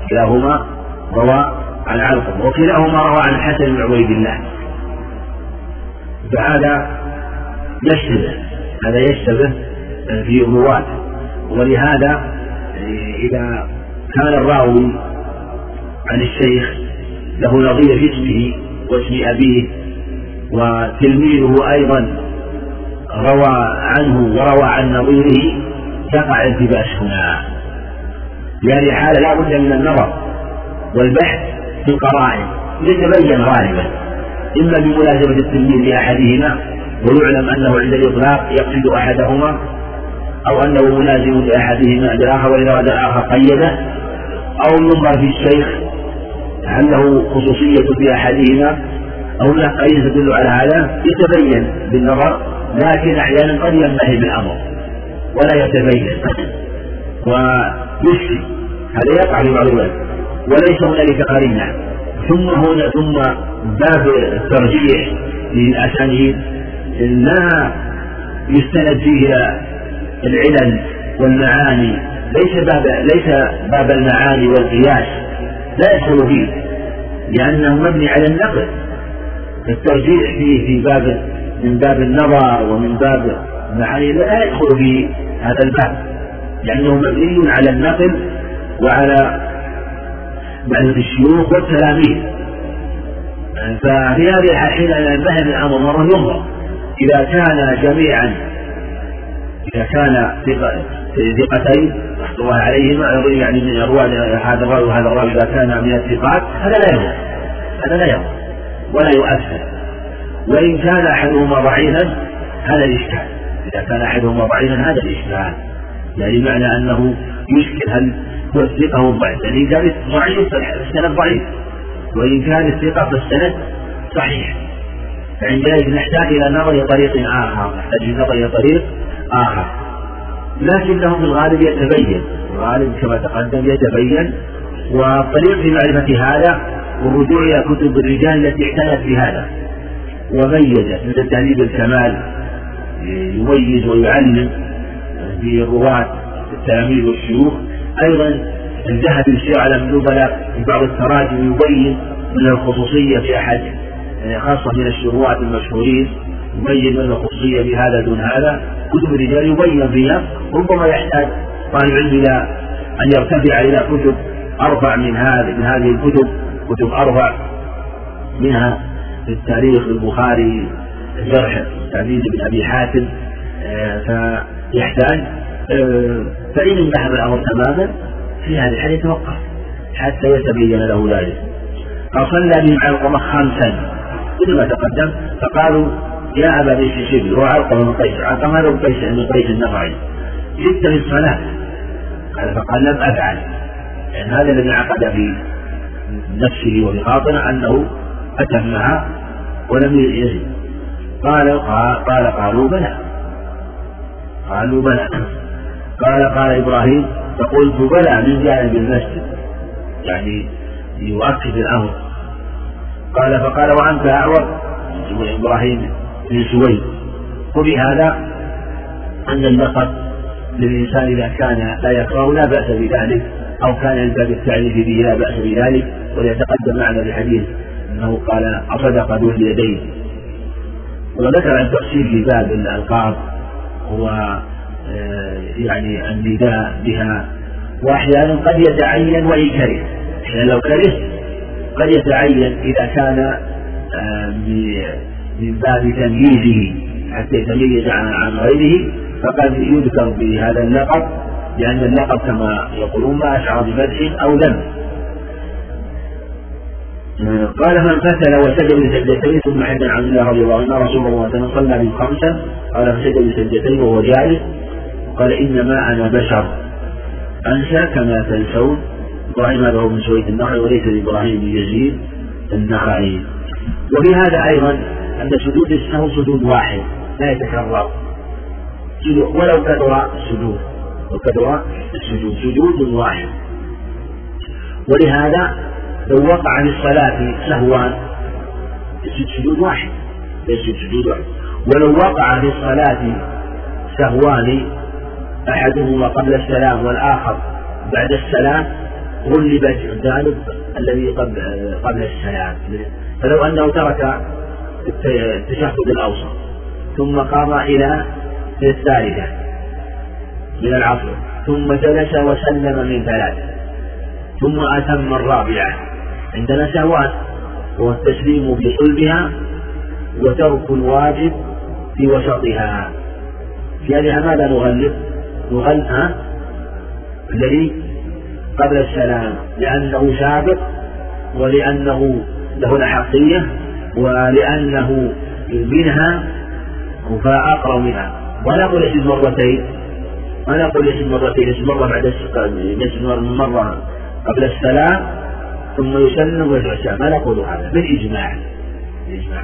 كلاهما روى عن علقمة وكلاهما روى عن الحسن بن عبيد الله. فهذا يشتبه هذا يشتبه في الرواة. ولهذا إذا كان الراوي عن الشيخ له نظير في اسمه واسم أبيه وتلميذه أيضا روى عنه وروى عن نظيره تقع التباس هنا في هذه الحالة لا بد من النظر والبحث في القرائن. يتبين غالبا. إما بملازمة التلميذ لأحدهما ويعلم أنه عند الإطلاق يقصد أحدهما أو أنه ملازم لأحدهما للآخر وإذا أراد الآخر قيده أو ينظر في الشيخ هل له خصوصية في أحدهما أو له قرينة تدل على هذا يتبين بالنظر لكن أحيانا قد ينتهي بالأمر ولا يتبين. ويشفي. هذا يقع في بعض الوقت. وليس هنالك قرينة. ثم هنا ثم باب الترجيح للأسانيد. لا يستند فيه إلى العلل والمعاني ليس باب ليس باب المعاني والقياس لا يدخل فيه لأنه مبني على النقل. الترجيح فيه في باب من باب النظر ومن باب المعاني لا يدخل في هذا الباب لأنه مبني على النقل وعلى معرفة الشيوخ والتلاميذ. ففي هذه حين ينبهر الأمر مرة ينظر إذا كان جميعا إذا كان ثقتين الله عليهما يعني من الرواة هذا الراوي وهذا الراوي إذا كان من الثقات هذا لا يضر. هذا لا يضر. ولا يؤثر. وإن كان أحدهما ضعيفا هذا الإشكال. إذا كان أحدهما ضعيفا هذا الإشكال. يعني معنى أنه يشكل هل هو الثقة هو الضعيف يعني إن كان ضعيف فالسند ضعيف. وإن كان الثقة فالسند صحيح. فعند ذلك نحتاج إلى نظر طريق آخر. نحتاج إلى نظر طريق آخر. لكنه في الغالب يتبين. الغالب كما تقدم يتبين. والطريق في معرفة هذا والرجوع إلى كتب الرجال التي اعتنت بهذا. وميزت مثل تهذيب الكمال يميز ويعلم في الرواة التلاميذ والشيوخ. أيضا الذهبي في على النبلاء في بعض التراجم يبين من الخصوصية في أحد خاصة من الشروات المشهورين. يبين من الخصوصية بهذا دون هذا. كتب الرجال يبين فيها ربما يحتاج طالب العلم إلى أن يرتفع إلى كتب أرفع من هذه من هذه الكتب كتب أرفع منها في التاريخ البخاري جرح تعزيز بن أبي حاتم آه، يحتاج آه، فإن انتهى الأمر تماما في هذه الحالة يتوقف حتى يتبين له ذلك. فصلى بهم علقمة خمسا. مثل ما تقدم فقالوا يا أبا بيت شبل علقمة بن قيس علقمة بن قيس بن قيس النخعي جئت في الصلاة. قال فقال لم أفعل. لأن هذا الذي عقد في نفسه وفي أنه أتمها ولم يزد قال قال قالوا بلى. قالوا بلى. قال قال إبراهيم فقلت بلى من جانب المسجد. يعني يؤكد الأمر. قال فقال وأنت أعور. إبراهيم. سويد. وبهذا أن اللقب للإنسان إذا كان لا يكره لا بأس بذلك أو كان عند التعريف به لا بأس بذلك وليتقدم معنا بحديث أنه قال أصدق ذو اليدين. وذكر التفسير في باب الألقاب هو آه، يعني النداء بها وأحيانا قد يتعين وإن كره. يعني لو كره قد يتعين إذا كان آه، من باب تمييزه حتى يتميز عن غيره فقد يذكر بهذا اللقب لأن اللقب كما يقولون ما أشعر بمدح أو ذم قال من فتل وسجد بسجدتين ثم حدث عن الله رضي الله عنه رسول الله صلى الله عليه وسلم خمسا قال فسجد بسجدتين وهو جالس قال إنما أنا بشر. انسى كما تنسون إبراهيم هذا هو من سويد النخعي وليس لإبراهيم بن يزيد النخعي. وفي هذا أيضا ان سجود السهو سجود واحد لا يتكرر. ولو كثر السجود. وكثر السجود. سجود واحد. ولهذا لو وقع للصلاة سهوان يسجد سجود واحد. يسجد سجود واحد. ولو وقع للصلاة سهوان أحدهما قبل السلام والآخر بعد السلام غلب الجانب الذي قبل السلام. فلو أنه ترك التشهد الأوسط ثم قام إلى الثالثة من العصر. ثم جلس وسلم من ثلاثة ثم أتم الرابعة. عندنا شهوات هو التسليم في صلبها وترك الواجب في وسطها. في هذه ماذا نغلب؟ نغلب ها؟ الذي قبل السلام لأنه سابق ولأنه له الأحقية ولأنه منها فأقرب منها. ولا نقول يسجد مرتين. ما نقول يسجد مرتين. يسجد مرة بعد يسجد مرة قبل السلام ثم يسلم ويرجع ما نقول هذا بالإجماع بالإجماع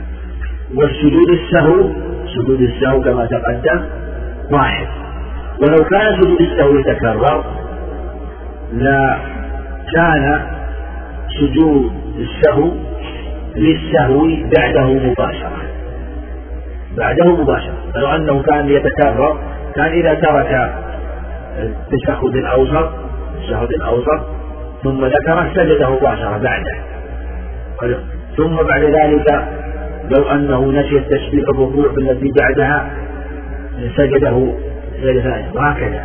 والسجود السهو سجود السهو كما تقدم واحد. ولو كان سجود السهو يتكرر لا كان سجود السهو للسهو بعده مباشرة. بعده مباشرة. فلو أنه كان يتكرر كان إذا ترك التشهد الأوسط التشهد الأوسط ثم ذكره سجده مباشرة بعده. ثم بعد ذلك لو أنه نسي التسبيح الركوع التي بعدها سجده سجد وهكذا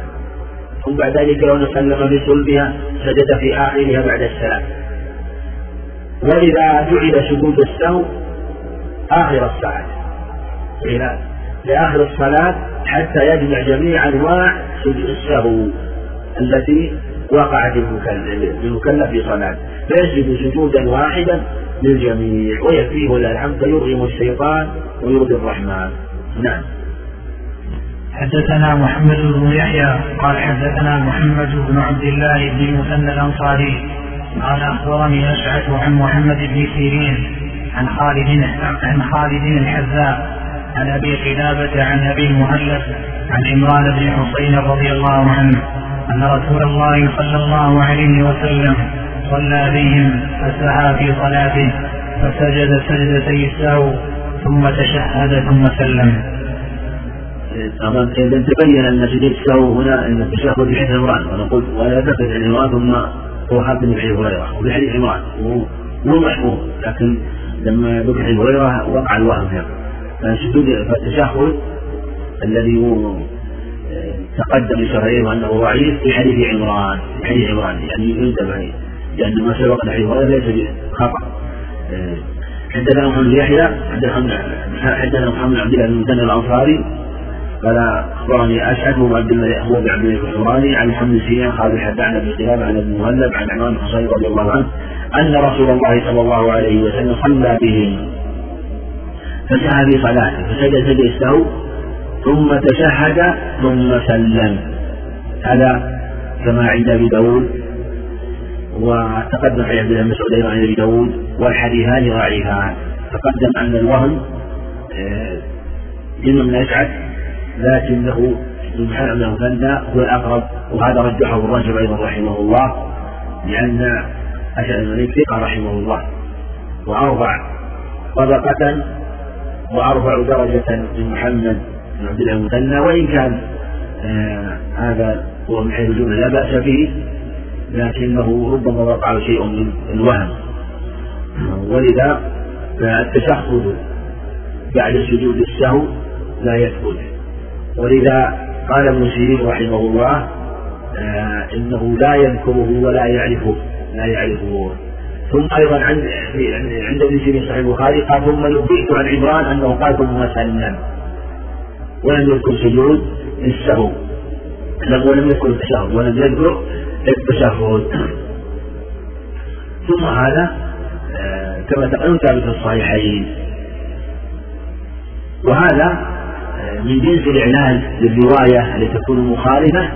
ثم بعد ذلك لو سلم في صلبها سجد في آخرها بعد السلام. وإذا جعل سجود السهو آخر إلى لآخر الصلاة حتى يجمع جميع أنواع السهو التي وقعت المكلف في صلاة. فيسجد سجودا واحدا للجميع ويكفيه ولله الحمد يرغم الشيطان ويرضي الرحمن. نعم. حدثنا محمد بن يحيى قال حدثنا محمد بن عبد الله بن المثنى الأنصاري قال أخبرني أشعث عن محمد بن سيرين عن خالد عن خالد الحذاء عن أبي قلابة عن أبي المهلب عن عمران بن حسين رضي الله عنه أن رسول الله صلى الله عليه وسلم صلى بهم فسعى في صلاته فسجد سجدتي السهو ثم تشهد ثم سلم. إذا تبين أن سجود السهو هنا أن التشهد عمران وأنا قلت ولا يلتفت عن عمران ثم هو حاكم في حديث هريرة وفي حديث عمران. مو محفوظ لكن لما ذكر حديث هريرة وقع الوهم هنا فالسجود فالتشهد الذي هو تقدم شرعيه انه ضعيف في حديث عمران. في حديث عمران يعني ينتبه لأن ما سبق حديث هريرة ليس خطا آه، حدثنا محمد بن يحيى حدثنا محمد بن عبد الله بن الأنصاري قال أخبرني اشعث بن عبد الله بن عبد الله الحمراني عن محمد سيرين قال حدثنا ابن قلابه عن ابن مهلب عن عمران بن رضي الله عنه أن رسول الله صلى الله عليه وسلم صلى بهم فسعى في صلاته فسجد سجد ثم تشهد ثم سلم. هذا كما عند أبي داود وتقدم في عبد الله مسعود أيضا عند أبي داود والحديثان ضعيفان. تقدم أن الوهم جن من اشعث لكنه سبحان الله مثنى هو الأقرب وهذا رجحه الرجل أيضا رحمه الله لأن أشعث بن ثقة رحمه الله وأربع طبقة وأرفع درجة من محمد بن عبد الله المثنى وإن كان آه هذا هو من حيث الجملة لا بأس به لكنه ربما وقع شيء من الوهم. ولذا فالتشهد بعد سجود السهو لا يثبت. ولذا قال ابن سيرين رحمه الله آه إنه لا يذكره ولا يعرفه لا يعرفه. ثم أيضا عند عند ابن سيرين صحيح البخاري قال ثم نبئت عن عمران أنه قال ثم مسلم ولم يذكر سجود السهو ولم يذكر التشهد. ولم يذكر التشهد. ثم هذا آه، كما تقدم ثابت في الصحيحين. وهذا من جنس الإعلان للرواية التي تكون مخالفة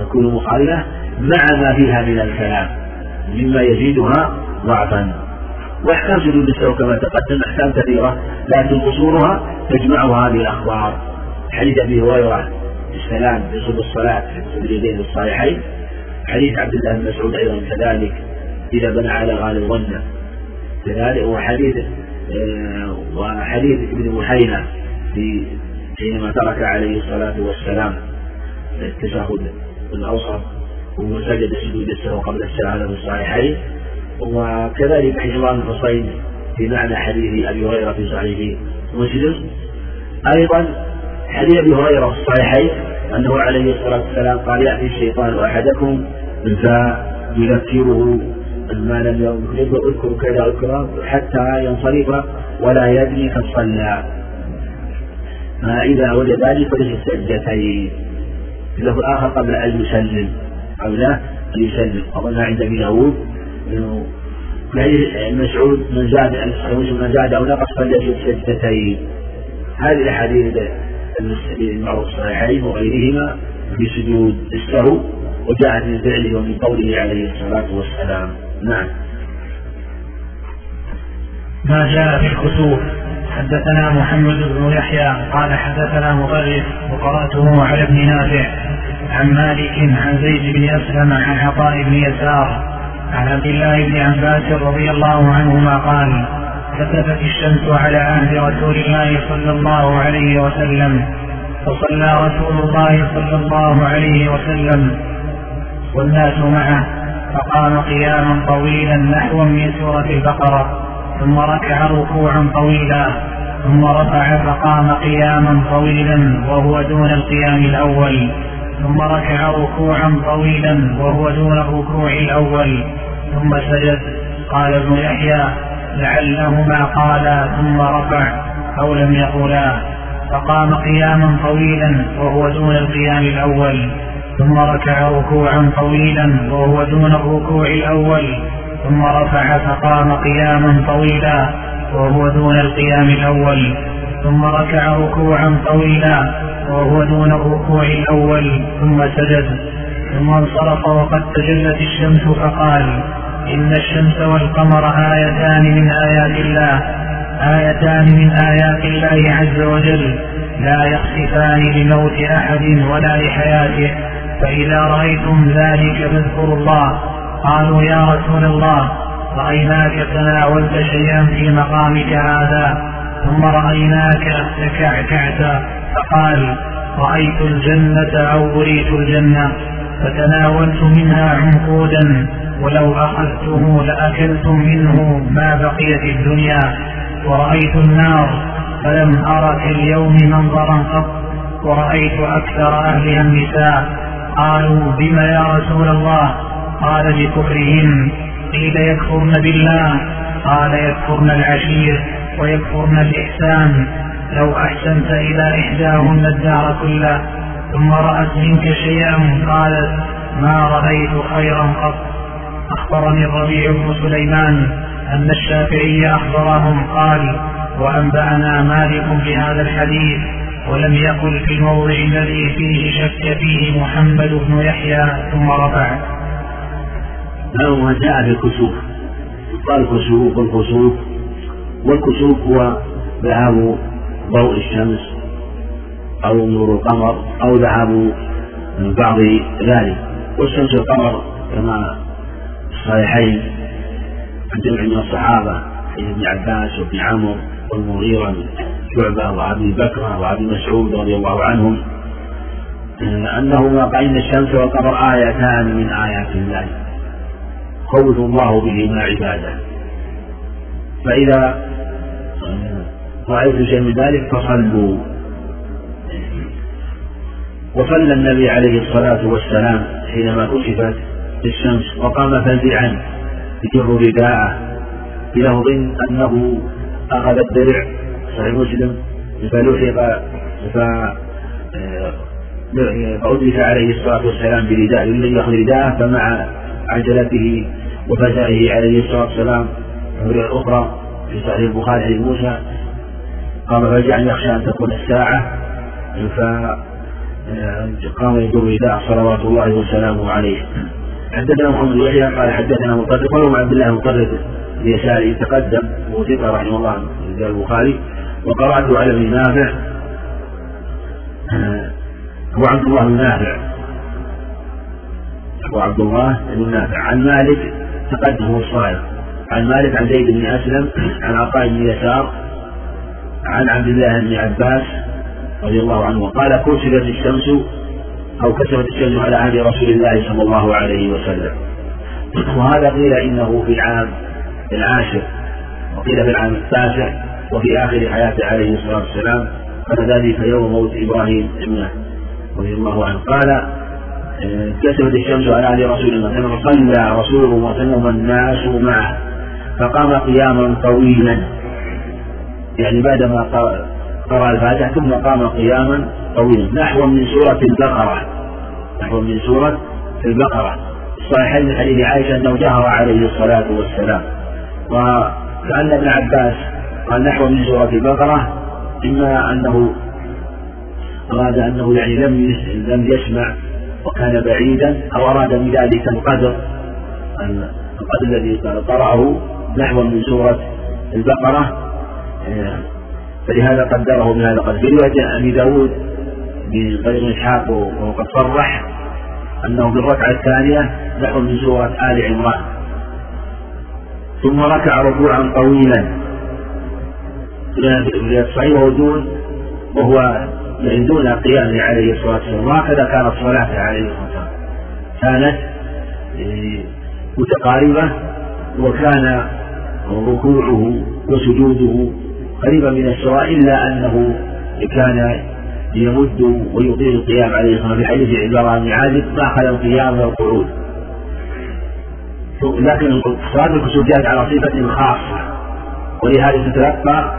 تكون مخالفة مع ما فيها من الكلام مما يزيدها ضعفا. وأحكام سجود السهو كما تقدم أحكام كثيرة لكن قصورها تجمعها هذه الأخبار. حديث أبي هريرة السلام يصب الصلاة في اليدين الصالحين. حديث عبد الله بن مسعود أيضا كذلك إذا بنى على غالب ظنه كذلك وحديث آه، وحديث ابن محينة في حينما ترك عليه الصلاة والسلام التشهد الأوسط وسجد سجود السهو قبل الشهادة في الصحيحين وكذلك عمران الحصين في معنى حديث أبي هريرة في صحيح مسلم. أيضا حديث أبي هريرة في الصحيحين أنه عليه الصلاة والسلام قال يأتي الشيطان أحدكم فيذكره ما لم يذكر اذكر كذا اذكر حتى ينصرف ولا يدري قد صلى فإذا وجد ذلك فليس سجدتين له الآخر قبل أن يسلم قبل أن يسلم. أظن عند أبي داود؟ أنه مسعود من زاد من زاد أو نقص فليسجد سجدتين هذه الأحاديث المعروف الصحيحين وغيرهما في سجود السهو وجاءت من فعله ومن قوله عليه الصلاة والسلام. نعم. ما جاء في الكسوف. حدثنا محمد بن يحيى قال حدثنا مطرف وقرأته على ابن نافع عن مالك عن زيد بن أسلم عن عطاء بن يسار عن عبد الله بن عباس رضي الله عنهما قال كسفت الشمس على عهد رسول الله صلى الله عليه وسلم فصلى رسول الله صلى الله عليه وسلم والناس معه فقام قياما طويلا نحوا من سورة البقرة. ثم ركع ركوعا طويلا ثم رفع فقام قياما طويلا وهو دون القيام الأول ثم ركع ركوعا طويلا وهو دون الركوع الأول ثم سجد. قال ابن يحيى لعلهما قالا ثم رفع أو لم يقولا. فقام قياما طويلا وهو دون القيام الأول ثم ركع ركوعا طويلا وهو دون الركوع الأول ثم رفع فقام قياما طويلا وهو دون القيام الأول. ثم ركع ركوعا طويلا وهو دون الركوع الأول. ثم سجد. ثم انصرف وقد تجلت الشمس فقال إن الشمس والقمر آيتان من آيات الله. آيتان من آيات الله عز وجل. لا يخسفان لموت أحد ولا لحياته. فإذا رأيتم ذلك فاذكروا الله. قالوا يا رسول الله رأيناك تناولت شيئا في مقامك هذا ثم رأيناك تكعكعت فقال رأيت الجنة أو أريت الجنة فتناولت منها عنقودا ولو أخذته لأكلتم منه ما بقي في الدنيا. ورأيت النار فلم أر كاليوم منظرا قط ورأيت أكثر أهلها النساء. قالوا بم يا رسول الله؟ قال بكفرهن قيل يكفرن بالله قال يكفرن العشير ويكفرن الإحسان. لو أحسنت إلى إحداهن الدار كله ثم رأت منك شيئا قالت ما رأيت خيرا قط. أخبرني الربيع بن سليمان أن الشافعي أخبرهم قال وأنبأنا مالك بهذا الحديث ولم يقل في الموضع الذي فيه شك فيه محمد بن يحيى ثم رفع. ما جاء في الكسوف يقال كسوف. والكسوف والكسوف هو ذهاب ضوء الشمس أو نور القمر أو ذهاب بعض ذلك. والشمس والقمر كما الصحيحين عن جمع من الصحابة ابن عباس وابن عمرو والمغيرة بن شعبة وأبي بكر وأبي مسعود رضي الله عنهم أنه ما قال الشمس والقمر آيتان من آيات الله. خوف الله بهما عباده. فإذا رأيت شيء من ذلك فصلوا. وصلى النبي عليه الصلاة والسلام حينما كشفت الشمس وقام فزعا يجر رداءه بلفظ أنه أخذ الدرع. صحيح مسلم؟ فلحق فأدرك عليه الصلاة والسلام برداء لم يأخذ رداءه فمع عجلته وفزعه عليه الصلاة والسلام الرواية أخرى في صحيح البخاري عن موسى. قام فزعا يخشى أن تكون الساعة. فقام يدور رداء صلوات الله وسلامه عليه. حدثنا محمد يحيى قال حدثنا مطرف ولو عبد الله مطرف اليساري تقدم وثقة رحمه الله. في البخاري وقرأته على ابن نافع. هو عبد الله بن نافع. هو عبد الله بن نافع. عن مالك تقدم الصائغ عن مالك عن زيد بن أسلم عن عطاء بن يسار عن عبد الله بن عباس رضي الله عنه. قال كسرت الشمس أو كسرت الشمس على عهد رسول الله صلى الله عليه وسلم. وهذا قيل إنه في العام العاشر وقيل في العام التاسع وفي آخر حياته عليه الصلاة والسلام. ذلك يوم موت إبراهيم ابنه رضي الله عنه. قال كسبت الشمس على عهد رسول الله صلى الله عليه وسلم رسول الله صلى الله عليه وسلم معه فقام قياما طويلا. يعني بعدما قرأ الفاتحة ثم قام قياما طويلا. نحو من سورة البقرة. نحو من سورة البقرة. صحيح من حديث عائشة أنه جهر عليه الصلاة والسلام. وكأن ابن عباس قال نحو من سورة البقرة إما أنه أراد أنه يعني لم لم يسمع وكان بعيدا أو أراد من ذلك القدر. القدر الذي قرأه نحو من سورة البقرة. فلهذا قدره من هذا القدر. في رواية أبي داود بغير إسحاق وقد صرح أنه في الركعة الثانية نحو من سورة آل عمران. ثم ركع ركوعا طويلا. في الصحيح وهو وهو يعني دون قيامه عليه الصلاة والسلام. وهكذا كانت صلاته عليه الصلاة والسلام. كانت يعني متقاربة وكان ركوعه وسجوده قريبا من السواء إلا أنه كان يمد ويطيل القيام عليه الصلاة والسلام. في حديث عبارة بن عازب داخل القيام والقعود لكن صلاة الكسوف جاءت على صفة خاصة ولهذا تتلقى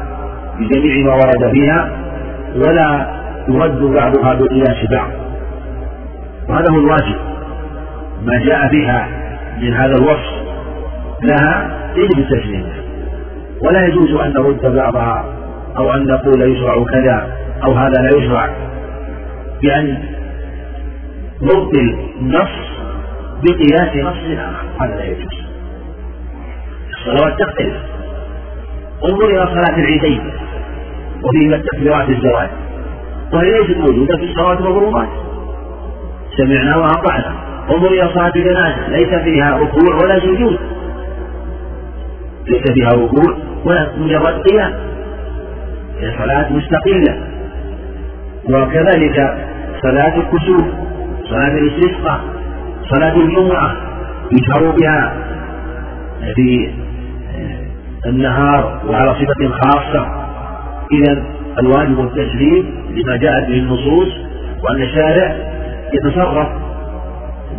بجميع ما ورد فيها ولا يرد بعضها بقياس بعض وهذا هو الواجب. ما جاء بها من هذا الوصف لها يجب التسليم ولا يجوز أن نرد بعضها أو أن نقول يشرع كذا أو هذا لا يشرع. بأن نبطل نص بقياس نص آخر. هذا لا يجوز. الصلوات تختلف. انظر إلى صلاة العيدين. وفيهما التكبيرات الزواج وهي ليست موجودة في الصلوات المفروضات سمعنا وأطعنا. انظر إلى صلاة الجنازة ليس فيها ركوع ولا سجود. ليس فيها ركوع ولا مجرد قيام هي صلاة مستقلة. وكذلك صلاة الكسوف صلاة الاستسقاء صلاة الجمعة يشعر بها في النهار وعلى صفة خاصة. إذا الواجب التسليم لما جاءت به النصوص وأن الشارع يتصرف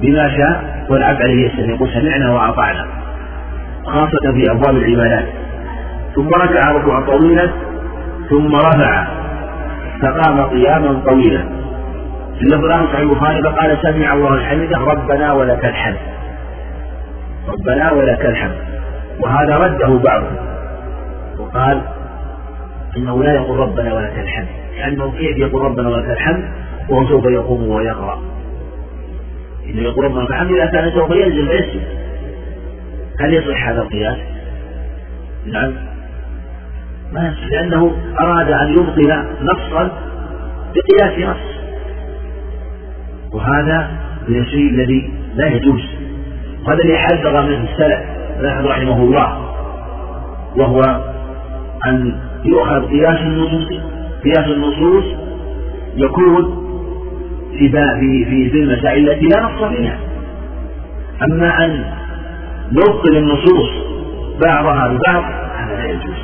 بما شاء والعبد عليه السلام يقول سمعنا وأطعنا خاصة في أبواب العبادات. ثم ركع ركوعا طويلا ثم رفع فقام قياما طويلا. في اللفظ الآخر صحيح البخاري فقال سمع الله الحمد ربنا ولك الحمد. ربنا ولك الحمد. وهذا رده بعضهم. وقال أنه لا يقول ربنا ولك الحمد لأنه كيف يقول ربنا ولك الحمد وهو سوف يقوم ويقرأ. انه يقول ربنا ولك الحمد إذا كان سوف ينزل ويسجد. هل يصح هذا القياس؟ نعم. ما يصح لأنه أراد أن يبطل نصا بقياس نص. وهذا من الشيء الذي لا يجوز. وهذا اللي حذر منه السلف رحمه الله وهو أن يؤخذ قياس النصوص قياس النصوص يكون في في في المسائل التي لا نص فيها. أما أن نبطل النصوص بعضها ببعض هذا لا يجوز.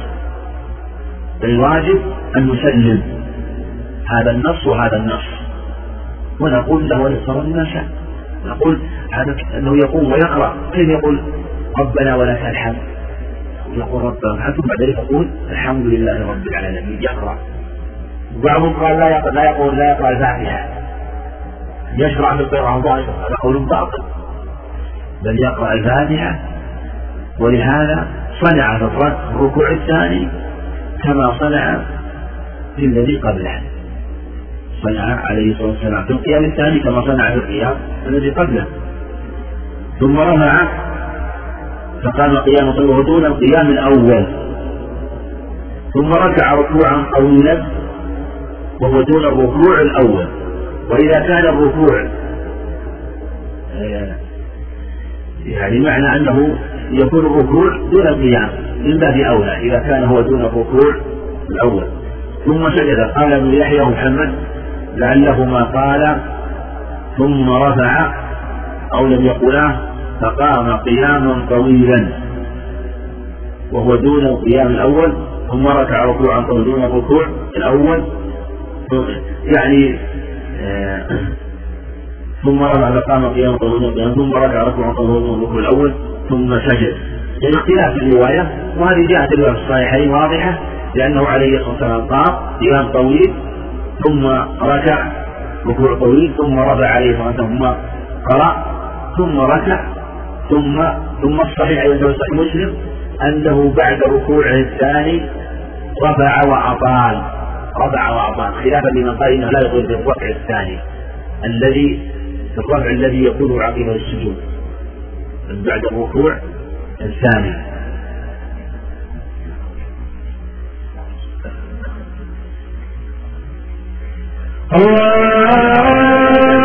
الواجب أن نسلم هذا النص وهذا النص. ونقول له وللصلاة ما شاء. نقول هذا أنه يقوم ويقرأ. كيف يقول ربنا ولك الحمد. يقول الحمد ثم بعد ذلك يقول الحمد لله رب العالمين. يقرأ بعضهم قال لا يقرأ لا يقول لا يقرأ الفاتحة. يشرع في القراءة ظاهرة هذا قول باطل. بل يقرأ الفاتحة. ولهذا صنع في الركوع الثاني كما صنع في الذي قبله. صنع عليه الصلاة والسلام في القيام الثاني كما صنع في القيام الذي قبله. ثم رفع فقام قيام طويل دون القيام الأول. ثم ركع ركوعا طويلا وهو دون الركوع الأول. وإذا كان الركوع آه، يعني معنى أنه يكون الركوع دون القيام من باب أولى إذا كان هو دون الركوع الأول. ثم سجد. قال ابن يحيى محمد لعلهما قال ثم رفع أو لم يقولا فقام قياما طويلا وهو دون القيام الأول ثم ركع ركوعا طويلا دون الركوع الأول. يعني آه، ثم رفع فقام قياما طويلا ثم ركع ركوعا طويلا الركوع الأول ثم سجد. يعني اختلاف الرواية وهذه جاءت في الصحيحين واضحة لأنه عليه الصلاة والسلام قام قيام طويل ثم ركع ركوع طويل ثم رفع عليه الصلاة والسلام ثم قرأ ثم ركع ثم ثم الصحيح أيضا صحيح مسلم أنه بعد ركوعه الثاني رفع وأطال رفع وأطال خلافا لمن قال إنه لا يقول بالرفع الثاني الذي الرفع الذي يكون عقب السجود بعد الركوع الثاني. الله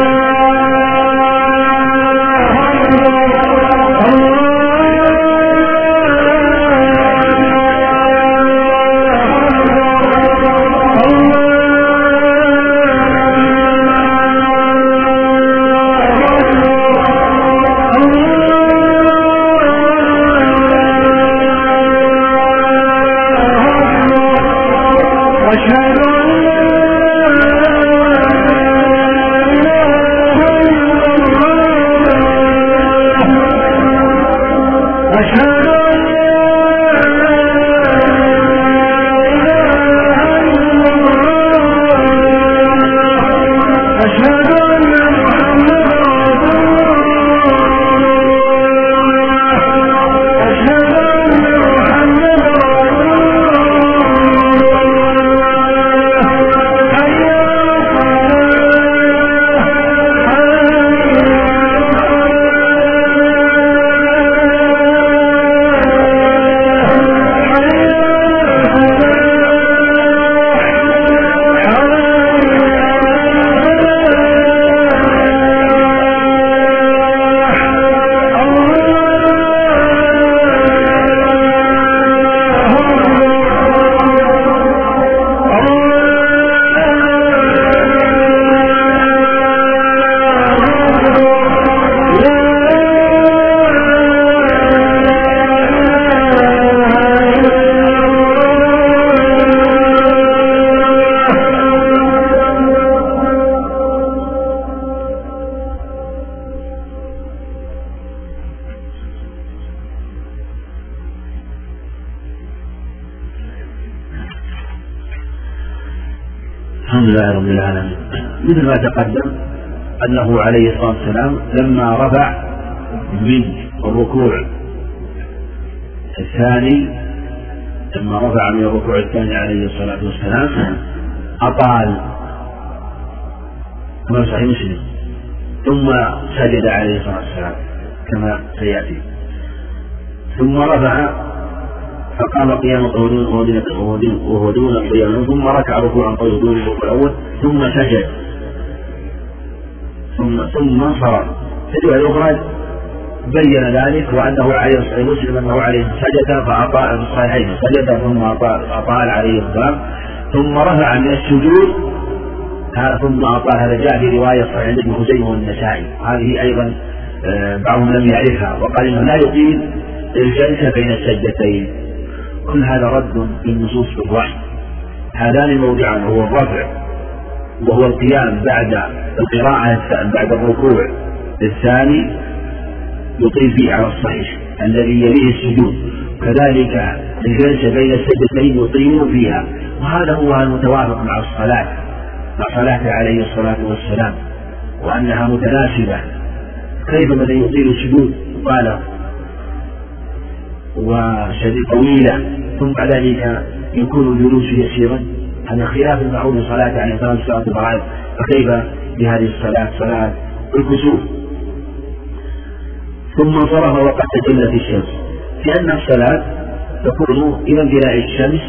تقدم أنه عليه الصلاة والسلام لما رفع من الركوع الثاني لما رفع من الركوع الثاني عليه الصلاة والسلام أطال. كما صحيح مسلم. ثم سجد عليه الصلاة والسلام كما سيأتي. ثم رفع فقام قياما وهو دون القيام ثم ركع ركوعا طويلا الأول ثم سجد. ثم انصرف في الرواية الأخرى بين ذلك وأنه عليه الصلاة مسلم أنه عليه سجد فأطاع الصحيحين. سجد ثم أطاع عليه السلام. ثم رفع من السجود. ثم أطاع. هذا جاء في رواية صحيح ابن خزيمة والنسائي. هذه أيضا آه، بعضهم لم يعرفها. وقال إنه لا يطيل الجلسة بين السجدتين. كل هذا رد بالنصوص بالوحي هذان الموضعان هو الرفع. وهو القيام بعد القراءة بعد الركوع الثاني يطيل فيه على الصحيح الذي يليه السجود. كذلك الجلسة بين السجدتين يطيل فيها. وهذا هو المتوافق مع الصلاة مع صلاته عليه الصلاة والسلام وأنها متناسبة. كيف من يطيل السجود؟ قال وشديد طويلة ثم بعد ذلك يكون الجلوس يسيرا. هذا خلاف المعروف صلاة عليه الصلاة والسلام فكيف بهذه الصلاة؟ صلاة الكسوف. ثم انصرف وقد تجلت الشمس. لأن الصلاة تكون إلى انجلاء الشمس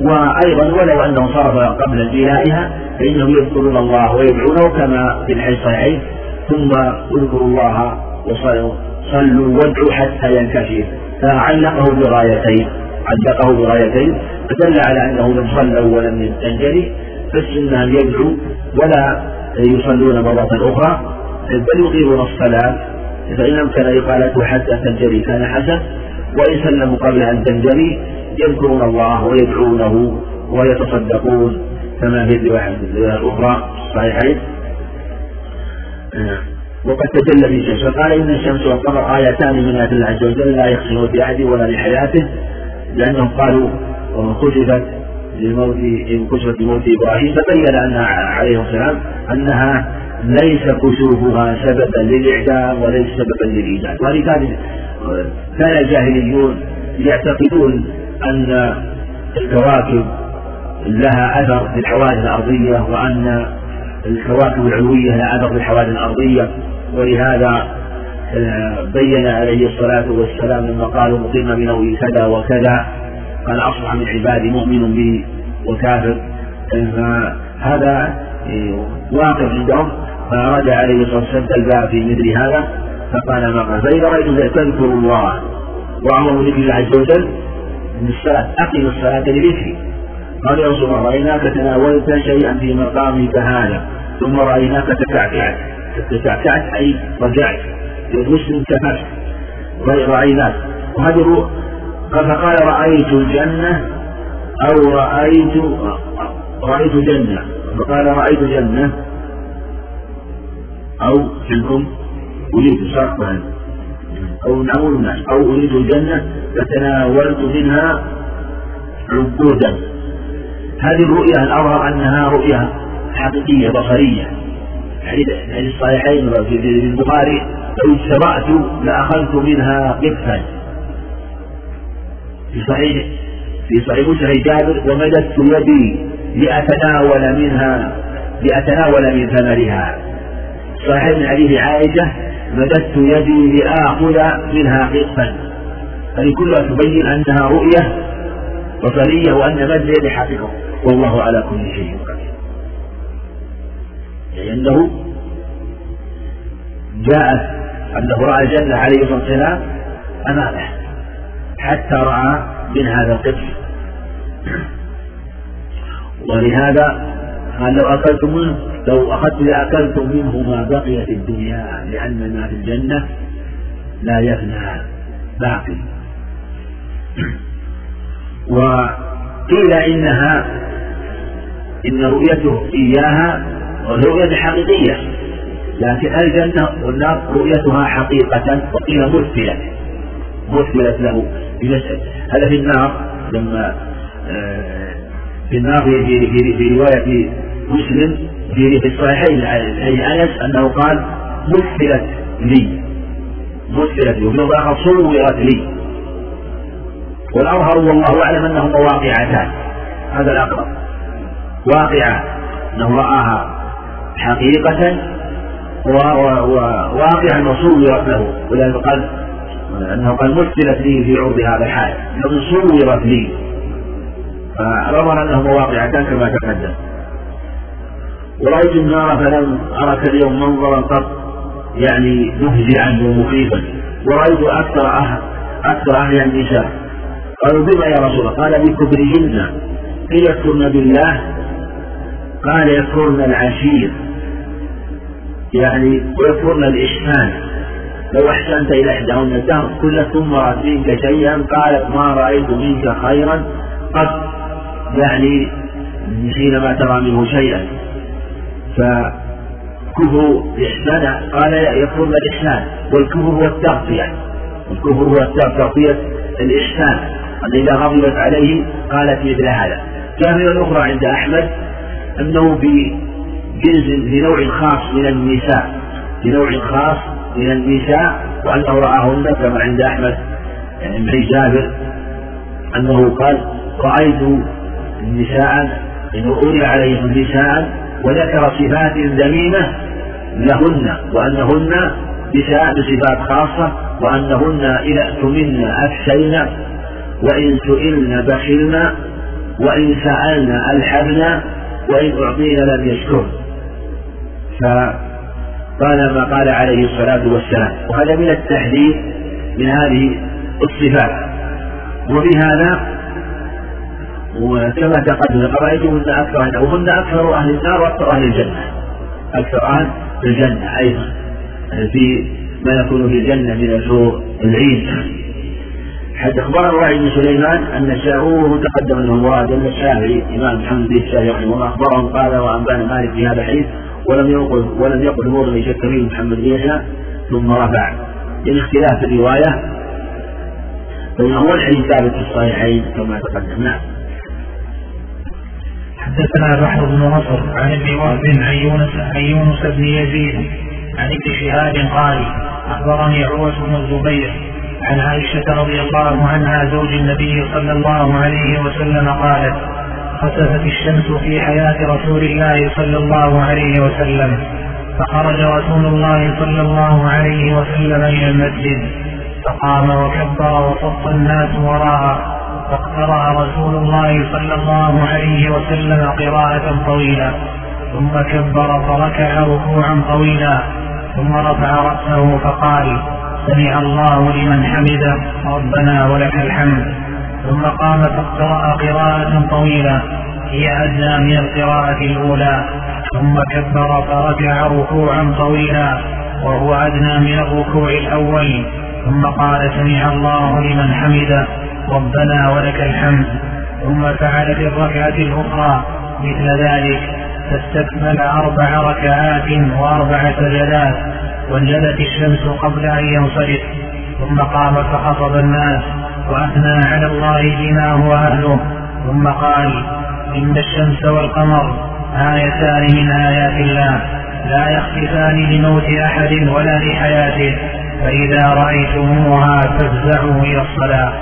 وأيضا ولو أنه انصرف قبل انجلائها فإنهم يذكرون الله ويدعونه كما في الحديث الصحيحين ثم اذكروا الله وصلوا صلوا وادعوا حتى ينكشف. فعلقه بغايتين علقه بغايتين. فدل على أنه من صلوا ولم ينجلي فالسنه ان يدعوا ولا يصلون مرة أخرى بل يقيمون الصلاة. فإن أمكن إقالته حتى تنجلي كان حسن وإن سلموا قبل أن تنجلي يذكرون الله ويدعونه ويتصدقون. كما في الرواية الأخرى الصحيحين. وقد تجلى في الشمس فقال إن الشمس والقمر آيتان من آيات الله عز وجل لا يخصم بعهده ولا لحياته لأنهم قالوا خسفت لموت إن كشفت لموت إبراهيم فبين أن عليه السلام أنها ليس كشوفها سببا للإعدام وليس سببا للإيجاد ولذلك كان الجاهليون يعتقدون أن الكواكب لها أثر في الحوادث الأرضية وأن الكواكب العلوية لها أثر في الحوادث الأرضية. ولهذا آه، بين عليه الصلاة والسلام لما قالوا مقيم بنوء كذا وكذا. قال أصبح من عبادي مؤمن به وكافر. فهذا آه، واقع عندهم فأراد عليه الصلاة والسلام الباب في مثل هذا فقال ما قال؟ فإذا رأيتم تذكروا الله وأمر ذكر الله عز وجل من الصلاة أقم الصلاة لذكري. قال يا رسول الله رأيناك تناولت شيئا في مقامك هذا ثم رأيناك تكعكعت تكعكعت أي رجعت. مسلم كفرت رأيناك. وهذه فقال رأيت الجنة أو رأيت رأيت جنة. فقال رأيت جنة. أو عندكم أريد شرطا أو الناس أو أريد الجنة فتناولت منها عبودا. هذه الرؤيا الأظهر أنها رؤيا حقيقية بصرية. يعني الصحيحين في البخاري لو اجتمعت لأخذت منها قطفا في صحيح في صحيح مسلم جابر ومددت يدي لأتناول منها لأتناول من ثمرها صحيح من حديث عائشة مددت يدي لآخذ منها قطفا هذه كلها تبين أنها رؤية بصرية وأن مد اليد حقيقة. والله على كل شيء قدير. لأنه جاءت أنه رأى الجنة عليه الصلاة والسلام أمامه. حتى رأى من هذا القدس ولهذا قال لو أكلتم لو أخذت لأكلتم منه ما بقي في الدنيا لأن ما في الجنة لا يفنى باقي. وقيل إنها إن رؤيته إياها رؤية حقيقية لكن الجنة والنار رؤيتها حقيقة وقيل مثلت مثلت له بمسألة هذا في النار لما آه، في النار في, في, في رواية مسلم في الصحيحين أي أنس أنه قال مثلت لي. مثلت لي وفي الآخر صورت لي. والأظهر والله أعلم أنهما واقعتان. هذا الأقرب. واقعة أنه رآها حقيقة وواقعا وصورت له. ولذلك قال أنه قد مثلت لي في عرض هذا الحال لكن صورت لي. فنظر أنهما واقعتان كما تقدم. ورأيت النار فلم أرك اليوم منظرا قط يعني مفزعا ومخيفا. ورأيت أكثر أهل أكثر أهل النساء قالوا بما يا رسول الله؟ قال بكبرهن. قيل يكفرن بالله؟ قال يكفرن العشير. يعني ويكفرن الإحسان. لو أحسنت إلى إحداهن الدهر كل ثم رأت منك شيئا قالت ما رأيت منك خيرا. قد يعني حينما ترى منه شيئا. فكفر الإحسان قال يكفرن الإحسان والكفر هو التغطية. الكفر هو تغطية الإحسان. أن إذا غضبت عليه قالت مثل هذا. جاء أخرى عند أحمد أنه بجنس بنوع خاص من النساء. بنوع خاص من النساء وأنه رآهن كما عند أحمد يعني من جابر أنه قال رأيت نساء إنه أولي عليهم نساء وذكر صفات ذميمة لهن وأنهن نساء بصفات خاصة وأنهن إذا اؤتمن أفشين وإن سئلن بخلن وإن سألن ألحبن وإن أعطينا لم يشكر فقال ما قال عليه الصلاة والسلام. وهذا من التحذير من هذه الصفات. وبهذا وكما تقدم رأيتهن أكثر وهن أكثر أهل النار وأكثر أهل الجنة. أكثر أهل الجنة أيضا. في ما يكون في الجنة من الحور العين. حتى أخبرنا الرعي بن سليمان أن الشافعي تقدم أنه مراد أن الشافعي إمام محمد بن الشافعي رحمه الله أخبرهم قال وأنبأنا مالك في هذا الحديث ولم يقل ولم يقل موضع شك فيه محمد بن يحيى ثم رفع. من اختلاف الرواية فإنه هو الحديث ثابت في الصحيحين كما تقدم. نعم. حدثنا بحر بن نصر عن ابن وهب عن يونس عن يونس بن يزيد عن ابن شهاب قال أخبرني عروة بن الزبير عن عائشة رضي الله عنها زوج النبي صلى الله عليه وسلم قالت خسفت الشمس في حياة رسول الله صلى الله عليه وسلم. فخرج رسول الله صلى الله عليه وسلم إلى المسجد. فقام وكبر وصف الناس وراءه. فاقترأ رسول الله صلى الله عليه وسلم قراءة طويلة. ثم كبر فركع ركوعا طويلا. ثم رفع رأسه فقال سمع الله لمن حمده. ربنا ولك الحمد. ثم قام فاقترأ قراءة طويلة هي أدنى من القراءة الأولى. ثم كبر فركع ركوعا طويلا وهو أدنى من الركوع الأول. ثم قال سمع الله لمن حمده ربنا ولك الحمد. ثم فعل في الركعة الأخرى مثل ذلك فاستكمل أربع ركعات وأربع سجدات وانجلت الشمس قبل أن ينصرف. ثم قام فخطب الناس وأثنى على الله بما هو أهله. ثم قال إن الشمس والقمر آيتان من آيات الله. لا يخففان لموت أحد ولا لحياته. فإذا رأيتموها فافزعوا إلى الصلاة.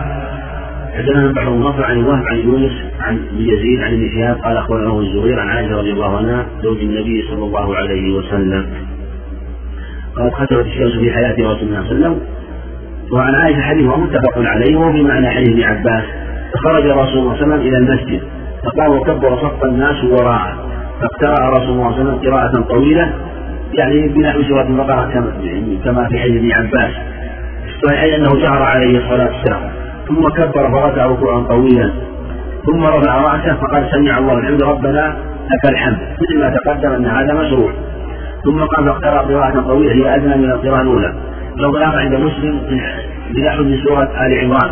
حدثنا بعض النصر عن وهب عن يونس عن يزيد عن ابن شهاب قال أخبرنا الزبير عن عائشة رضي الله عنها زوج النبي صلى الله عليه وسلم. قال خسرت الشمس في حياه رسول الله صلى الله عليه وسلم. وعن عائشة حديث متفق عليه وفي معنى حديث ابن عباس. فخرج رسول الله صلى الله عليه وسلم إلى المسجد فقام وكبر صف الناس وراءه. فاقترأ رسول الله صلى الله عليه وسلم قراءة طويلة يعني بنحو سورة البقرة كما في حديث ابن عباس. الصحيح أنه جهر عليه الصلاة والسلام. ثم كبر فركع ركوعا طويلا. ثم رفع رأسه فقال سمع الله الحمد ربنا لك الحمد. مثل ما تقدم أن هذا مشروع. ثم قام فاقترأ قراءة طويلة هي أدنى من القراءة الأولى. لو بلغ عند مسلم بنحو من سورة آل عمران.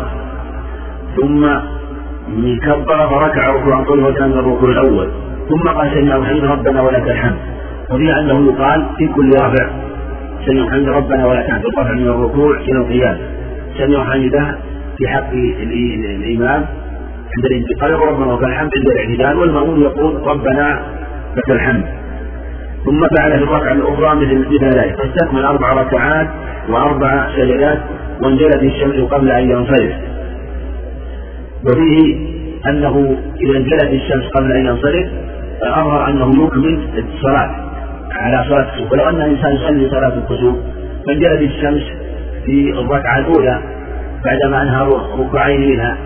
ثم كبر فركع ركوعا طويلا وكان الركوع الأول. ثم قال سمع الحمد ربنا ولك الحمد وفيها أنه يقال في كل رافع سمع الحمد ربنا ولك الحمد الرفع من الركوع إلى القيام. سمع حمده في حق الإمام. عند الانتقال ربنا ولك الحمد عند الاعتدال والمأمون يقول ربنا لك الحمد ثم فعل في الركعة الأخرى مثل مثل ذلك. فاستكمل أربع ركعات وأربع سجدات وانجلت الشمس قبل أن ينصرف. وفيه أنه إذا انجلت الشمس قبل أن ينصرف فأظهر أنه يكمل الصلاة على صلاة الكسوف ولو أن الإنسان يصلي صلاة الكسوف فانجلت الشمس في الركعة الأولى بعدما أنهى ركوعين منها.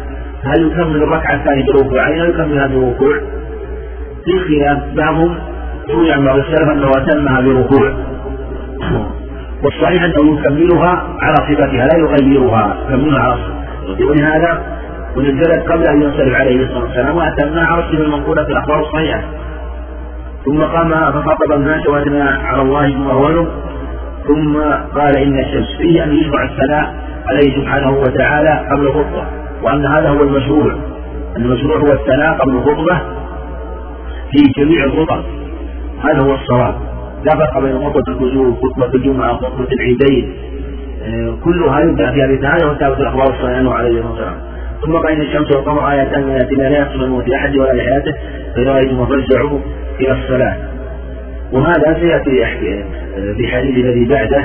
هل يكمل الركعة الثانية بركوعين أو يكملها بركوع؟ في خلاف بعضهم روي عن بعض السلف أنه أتمها بركوع. والصحيح أنه يكملها على صفتها لا يغيرها يكملها على ولهذا ونزلت قبل أن ينصرف عليه الصلاة والسلام وأتمنا على الصفة المنقولة في الأخبار الصحيحة. ثم قام فخطب الناس وأثنى على الله ثم أولهم ثم قال إن الشمس فيه أن يشرع الثناء عليه سبحانه وتعالى قبل الخطبة وأن هذا هو المشروع. المشروع هو الثناء قبل الخطبة في جميع الخطب. هذا هو الصواب. لا فرق بين خطبة الوجوب خطبة الجمعة خطبة العيدين. آه، كلها يبدأ في هذه الآية وثابت الأخبار الصحيحة عليه الصلاة والسلام. ثم قال الشمس والقمر آيتان من آيات لا يحصل الموت لأحد ولا لحياته فإذا رأيتم إلى الصلاة. وهذا سيأتي في حديث الذي بعده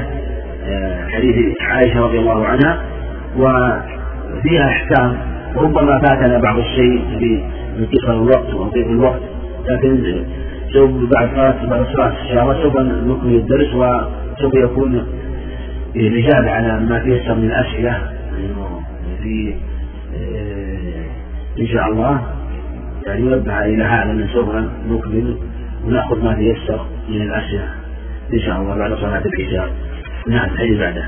آه، حديث عائشة رضي الله عنها وفيها أحكام. ربما فاتنا بعض الشيء من قصر الوقت وضيق الوقت لكن سوف بعد صلاة بعد شاء الله سوف نكمل الدرس وسوف يكون الإجابة على ما تيسر من الأسئلة. في آه، إن شاء الله. يعني ينبه إلى هذا من سوف نكمل ونأخذ ما تيسر من الأسئلة. إن شاء الله بعد صلاة العشاء. نعم أي بعده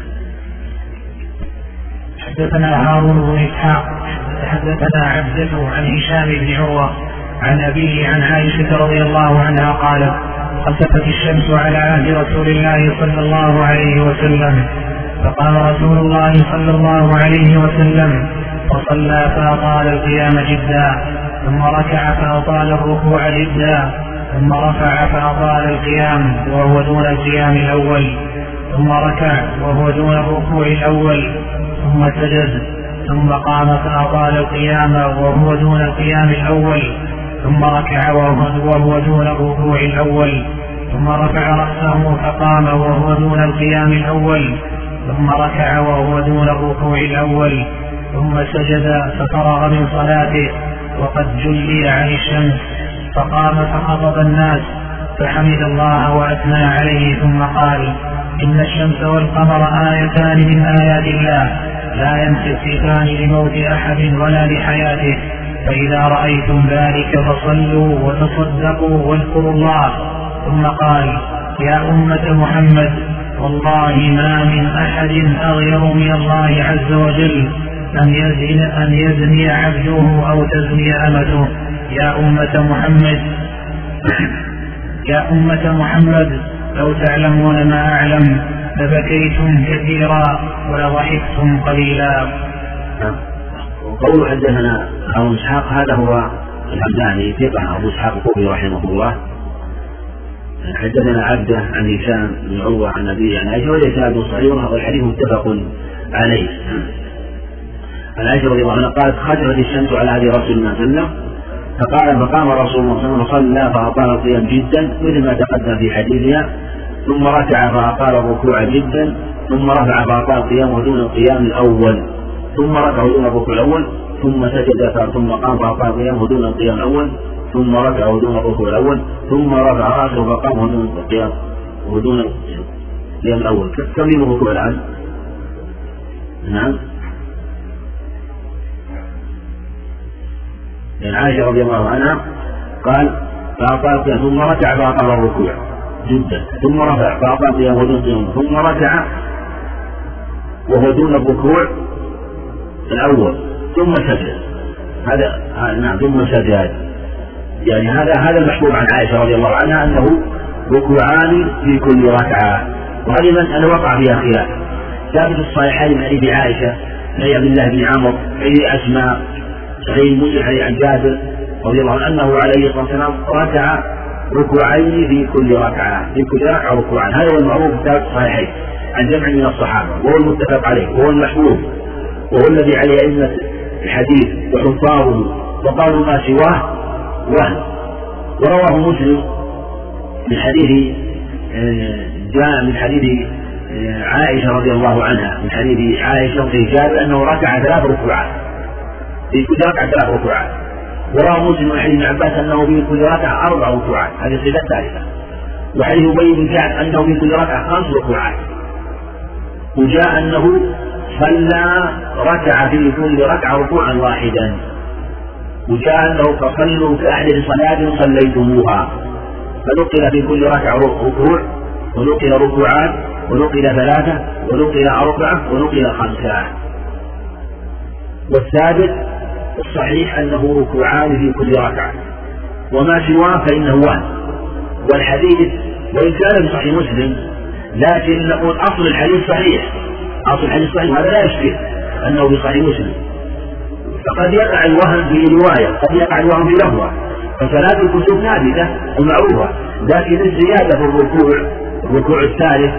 حدثنا هارون بن إسحاق حدثنا عبدة عن هشام بن عروة عن أبيه عن عائشة رضي الله عنها قالت خسفت الشمس على عهد رسول الله صلى الله عليه وسلم. فقام رسول الله صلى الله عليه وسلم وصلى فأطال القيام جدا ثم ركع فأطال الركوع جدا ثم رفع فأطال القيام وهو دون القيام الأول ثم ركع وهو دون الركوع الأول ثم سجد ثم قام فأطال القيام وهو دون القيام الأول ثم ركع وهو دون الركوع الأول ثم رفع رأسه فقام وهو دون القيام الأول ثم ركع وهو دون الركوع الأول ثم سجد ففرغ من صلاته وقد جلي عن الشمس فقام فخطب الناس فحمد الله وأثنى عليه ثم قال إن الشمس والقمر آيتان من آيات الله لا ينخسفان لموت أحد ولا لحياته. فإذا رأيتم ذلك فصلوا وتصدقوا واذكروا الله. ثم قال يا أمة محمد والله ما من أحد أغير من الله عز وجل. أن يزن أن يزني عبده أو تزني أمته. يا أمة محمد. يا أمة محمد لو تعلمون ما أعلم لبكيتم كثيرا ولضحكتم قليلا. وقول حدثنا أبو إسحاق هذا هو الحمداني ثقة أبو إسحاق الكوفي رحمه الله. حدثنا عبده عن هشام بن عروة عن أبيه عن عائشة وليس هذا صحيح والحديث متفق عليه. عن عائشة رضي الله عنها قالت خسفت الشمس على هدي رسول الله صلى الله عليه وسلم فقال فقام رسول الله صلى الله عليه وسلم وصلى فأطال القيام جدا مثل ما تقدم في حديثها ثم ركع فأطال الركوع جدا ثم رفع فأطال قيامه دون القيام الأول. ثم ركع دون الركوع الأول ثم سجد ثم قام فأطال قيامه دون القيام الأول ثم ركع دون الركوع الأول ثم رفع رأسه فقام دون القيام ودون القيام الأول. كم يوم الركوع الآن؟ نعم. لأن عائشة رضي الله عنها قال فأطال ثم ركع فأطال الركوع. جدا. ثم رفع فأعطى قيام ودون قيام ثم ركع وهو دون الركوع. الأول ثم سجد. هذا نعم ثم سجد. يعني هذا هذا المحبوب عن عائشة رضي الله عنها أنه ركوعان في كل ركعة. وغالبا أنه وقع فيها خلاف. ثابت الصحيحين من حديث عائشة عن عبد الله بن عمرو حديث أسماء صحيح مسلم عن جابر رضي الله عنه أنه عليه الصلاة والسلام ركع ركوعين في كل ركعة في كل ركعة ركوعان. هذا هو المعروف في الصحيحين عن جمع من الصحابة وهو المتفق عليه وهو المحبوب. وهو الذي عليه أئمة الحديث وحفاظه وقالوا ما سواه وهم. ورواه مسلم من حديث آه، جاء من حديث آه، عائشة رضي الله عنها من حديث عائشة في جابر أنه ركع ثلاث ركوعات في كل ركعة ثلاث ركوعات وروى مسلم عن ابن عباس أنه في كل ركعة أربع ركوعات هذه الصفه الثالثه وحديث أبي بن كعب أنه في كل ركعة خمس ركوعات وجاء أنه صلى ركع في كل ركعه ركوعا واحدا. وجاء انه فصلوا كاحد صلاه صليتموها. فنقل في كل ركعة ركوع ونقل ركوعان ونقل ثلاثة ونقل أربعة ونقل خمسة. والثابت الصحيح أنه ركوعان في كل ركعة. وما سواه فإنه وهم والحديث وإن كان في صحيح مسلم لكن نقول أصل الحديث صحيح. أصل الحديث صحيح هذا لا يشكل أنه في صحيح مسلم فقد يقع الوهم في رواية قد يقع الوهم في لفظة. فصلاة الكسوف ثابتة ومعروفة. لكن الزيادة في الركوع الركوع الثالث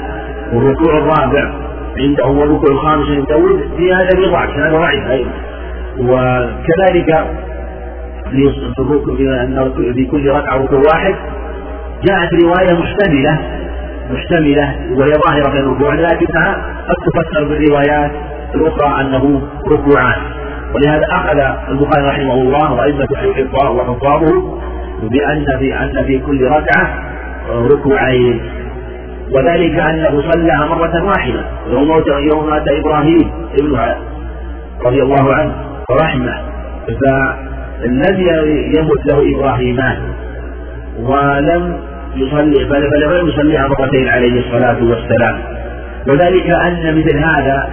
والركوع الرابع عنده والركوع الخامس عند داود زيادة بضعف هذا ضعيف أيضا. وكذلك في في كل ركعة ركوع واحد جاءت رواية محتملة محتملة وهي ظاهرة في الركوع لكنها قد تفسر بالروايات الأخرى أنه ركوعان. ولهذا أخذ البخاري رحمه الله وأئمة الحفاظ وحفاظه بأن في أن في كل ركعة ركوعين. وذلك أنه صلى مرة واحدة يوم يوم مات إبراهيم ابن رضي الله عنه ورحمه فالذي يمت له إبراهيمان. ولم يصلي فلم يصليها مرتين عليه الصلاة والسلام. وذلك أن مثل هذا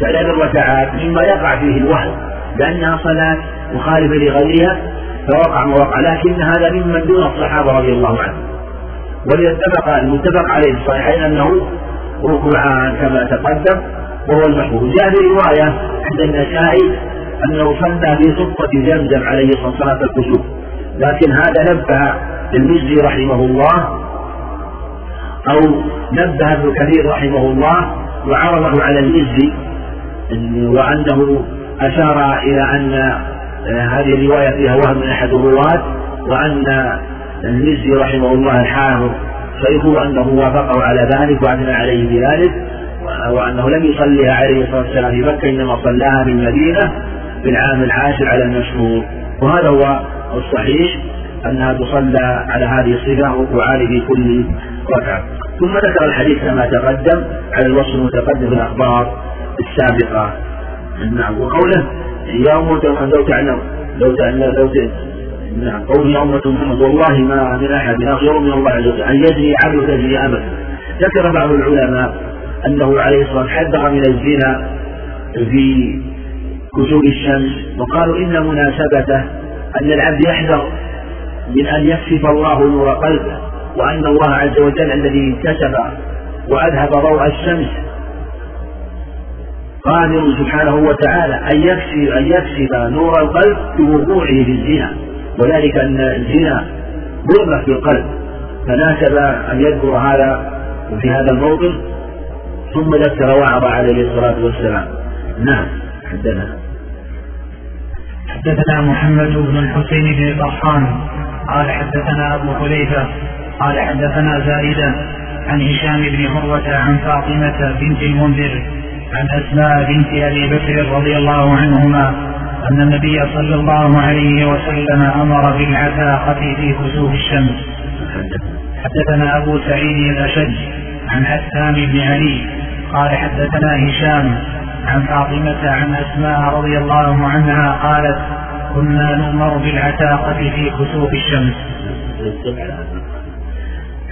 تعداد الركعات مما يقع فيه الوهم لأنها صلاة مخالفة لغيرها فوقع ما وقع لكن هذا ممن دون الصحابة رضي الله عنهم. ولذا اتفق المتفق عليه في الصحيحين أنه ركوعان كما تقدم وهو المحفوظ جاء في رواية عند النسائي أنه صلى في صفة زمزم عليه الصلاة والسلام. لكن هذا نبه المزي رحمه الله أو نبه ابن كثير رحمه الله وعرضه على المزي وأنه أشار إلى أن آه، هذه الرواية فيها وهم من أحد الرواة وأن المزي رحمه الله الحافظ شيخه أنه وافقه على ذلك وأثنى عليه بذلك وأنه لم يصليها عليه الصلاة والسلام في مكة إنما صلاها في المدينة في العام العاشر على المشهور. وهذا هو الصحيح. أنها تصلى على هذه الصفة وتعالي في كل ركعة. ثم ذكر الحديث كما تقدم على الوصف المتقدم في الأخبار السابقة. نعم وقوله يا أمة لو تعلم لو تعلم لو نعم قول يا أمة محمد والله ما من أحد أخير من الله عز وجل أن يجري عبد تجري أبدا. ذكر بعض العلماء أنه عليه الصلاة والسلام حذر من الزنا في كسوف الشمس وقالوا إن مناسبته أن العبد يحذر من أن يكشف الله نور قلبه وأن الله عز وجل الذي كشف وأذهب ضوء الشمس. قادر سبحانه وتعالى أن يكشف أن يكشف نور القلب بوقوعه في الزنا وذلك أن الزنا ظلمة في القلب. فناسب أن يذكر هذا في هذا الموطن ثم ذكر وعظ عليه الصلاة والسلام. نعم حدثنا. حدثنا محمد بن الحسين بن طحان قال حدثنا أبو حذيفة قال حدثنا زائدة عن هشام بن عروة عن فاطمة بنت المنذر عن أسماء بنت أبي بكر رضي الله عنهما أن النبي صلى الله عليه وسلم أمر بالعتاقة في كسوف الشمس. حدثنا أبو سعيد الأشج عن حسان بن علي قال حدثنا هشام عن فاطمة عن أسماء رضي الله عنها قالت كنا نؤمر بالعتاقة في كسوف الشمس.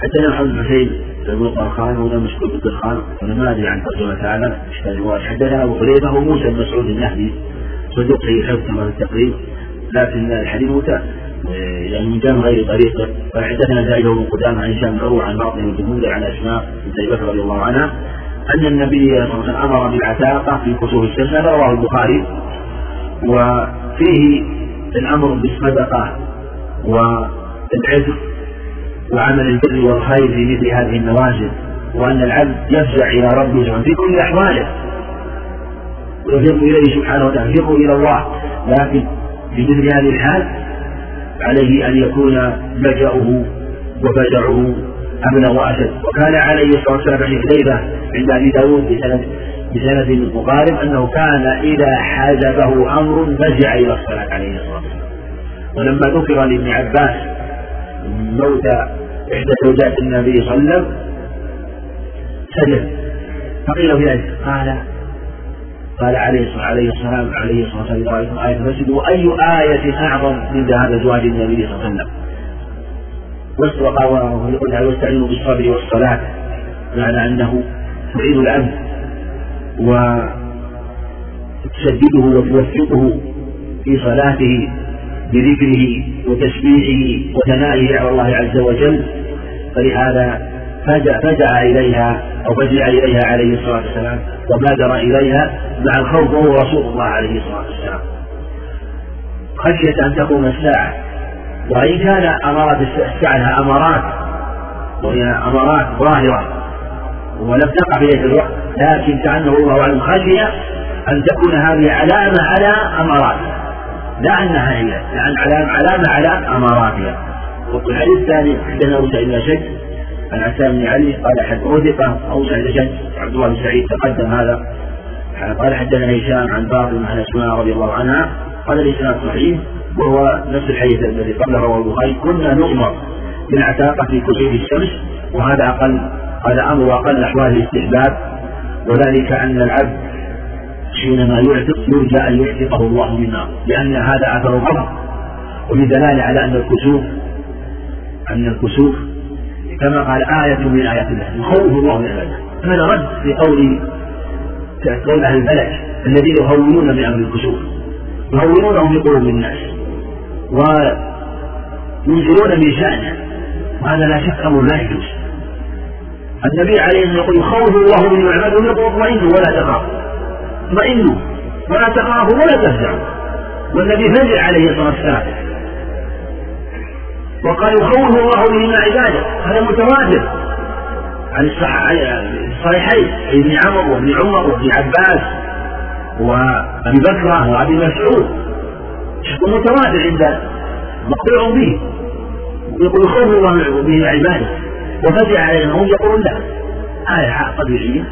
حدثنا محمد حسين بن الخان هنا مشكور بالدخان أنا ما أدري عن ترجمه تعالى حدثنا أبو حذيفه وموسى بن مسعود النهدي صدوق في حفظ كما التقريب لكن الحديث متى يعني من جانب غير طريقة. فحدثنا زائد بن قدامه عن هشام عروه عن باطن بن عن أسماء بنت بكر رضي الله عنها أن النبي صلى الله عليه وسلم أمر بالعتاقة في كسوف الشمس هذا رواه البخاري. وفيه الأمر بالصدقة والعتق وعمل البر والخير في مثل هذه النوازل وأن العبد يفزع إلى ربه سبحانه في كل أحواله. ويفر إليه سبحانه وتعالى يفر إلى الله. لكن في مثل هذه الحال عليه أن يكون لجأه وفزعه أمن وأشد. وكان عليه الصلاة والسلام في حذيفة عند أبي داود بسند بسند مقارب أنه كان إذا حازبه أمر فزع إلى الصلاة عليه الصلاة والسلام. ولما ذكر لابن عباس موت إحدى زوجات النبي صلى الله عليه وسلم سجد. فقيل في ذلك قال قال عليه الصلاة عليه عليه الصلاة والسلام إذا آية المسجد وأي آية أعظم من ذهاب زواج النبي صلى الله عليه وسلم؟ وقال واستعينوا بالصبر والصلاة. بمعنى أنه تعين العبد وتسدده وتوفقه في صلاته بذكره وتسبيحه وثنائه على الله عز وجل. فلهذا فجع, فجع إليها أو فزع إليها عليه الصلاة والسلام وبادر إليها مع الخوف وهو رسول الله عليه الصلاة والسلام. خشية أن تقوم الساعة. وإن كان أمارات الساعة أمارات وهي أمارات ظاهرة ولم تقع في الوقت لكن كأنه الله أعلم خشي أن تكون هذه علامة على أماراتها. لا أنها هي لأن علامة علامة على أماراتها. الحديث الثاني حدثنا سعيد بن شك عن عتاب بن علي قال أحد أوثق أو سعيد شك عبد الله بن سعيد تقدم هذا. قال حدثنا هشام عن باطل عن أسماء رضي الله عنها قال الإسناد صحيح وهو نفس الحديث الذي قبله رواه البخاري كنا نؤمر بالعتاقة في كسوف الشمس وهذا أقل هذا أمر وأقل أحوال الاستحباب. وذلك أن العبد حينما يعتق يرجى أن يعتقه الله من لأن هذا أثر غضب وفي دلالة على أن الكسوف أن الكسوف كما قال آية من آيات الله يخوف الله من عباده. هذا رد في قول أهل البلد الذين يهونون من أمر الكسوف. يهونونه في قلوب الناس وينزلون من شأنه وهذا لا شك أمر لا يجوز. النبي عليه الصلاة يقول يخوف الله من عباده يقول اطمئنوا ولا تخافوا اطمئنوا ولا تخافوا ولا تفزعوا والنبي فزع عليه الصلاة والسلام. وقال يخوف الله من عباده هذا متواتر. عن الصحيحين ابن عمر وابن عمر وابن عباس وأبي بكر وأبي مسعود. متواتر عند مقطوع به. يقول يخوف الله به عباده وفزع عليهم هم يقولون لا. آية طبيعية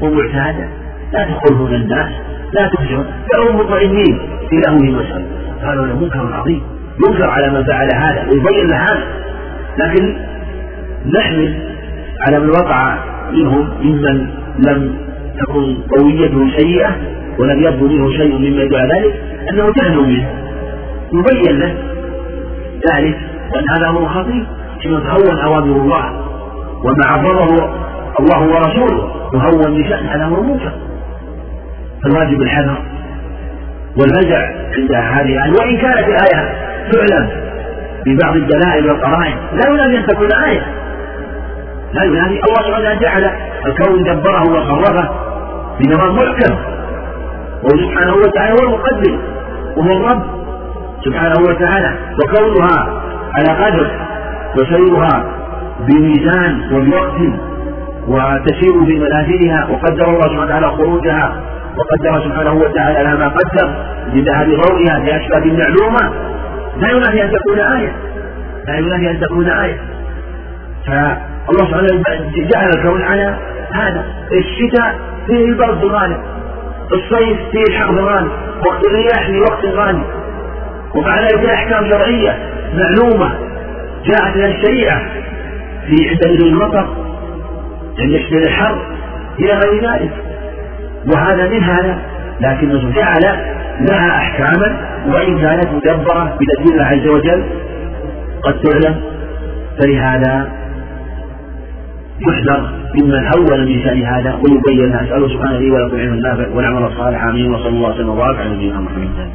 ومعتادة. لا تدخلون الناس لا تفزعون فهم مطمئنين في لهوهم وسلم قالوا له منكر عظيم. ينكر على من فعل هذا ويبين له هذا. لكن نحمل على من وقع منهم ممن لم تكن قويته سيئة ولم يبدو منه شيء مما يدل على ذلك أنه جهل منه. يبين له ذلك وأن هذا أمر خطير. حين تهون أوامر الله وما عظمه الله ورسوله يهون بشأن هذا أمر منكر فالواجب الحذر والفزع عند هذه الآية. وإن كانت الآية تعلم ببعض الدلائل والقرائن لا ينافي أن تكون آية. لا ينافي الله سبحانه جعل الكون دبره وصرفه بنظام محكم. وهو سبحانه وتعالى هو المقدم وهو الرب سبحانه وتعالى وكونها على قدر. وسيرها بميزان وبوقت وتسير بمنازلها وقدر الله سبحانه وتعالى خروجها وقدر سبحانه وتعالى لها ما قدر بذهاب ضوئها بأسباب معلومة. لا ينافي أن تكون آية. لا ينافي أن تكون آية. فالله سبحانه وتعالى جعل الكون على هذا. الشتاء فيه البرد غالب الصيف فيه الحر غالب وقت الرياح في وقت غالب. ومع ذلك أحكام شرعية معلومة. جاءت من الشريعة في عند المطر عند اشتراء الحر إلى غير ذلك. وهذا من هذا لكنه جعل لها أحكاما وإن كانت مدبرة بتدبير الله عز وجل قد تعلم. فلهذا يحذر ممن هون من شأن هذا ويبين أسأله سبحانه لي ولكم علم النافع والعمل الصالح. آمين وصلى الله وسلم وبارك على نبينا محمد.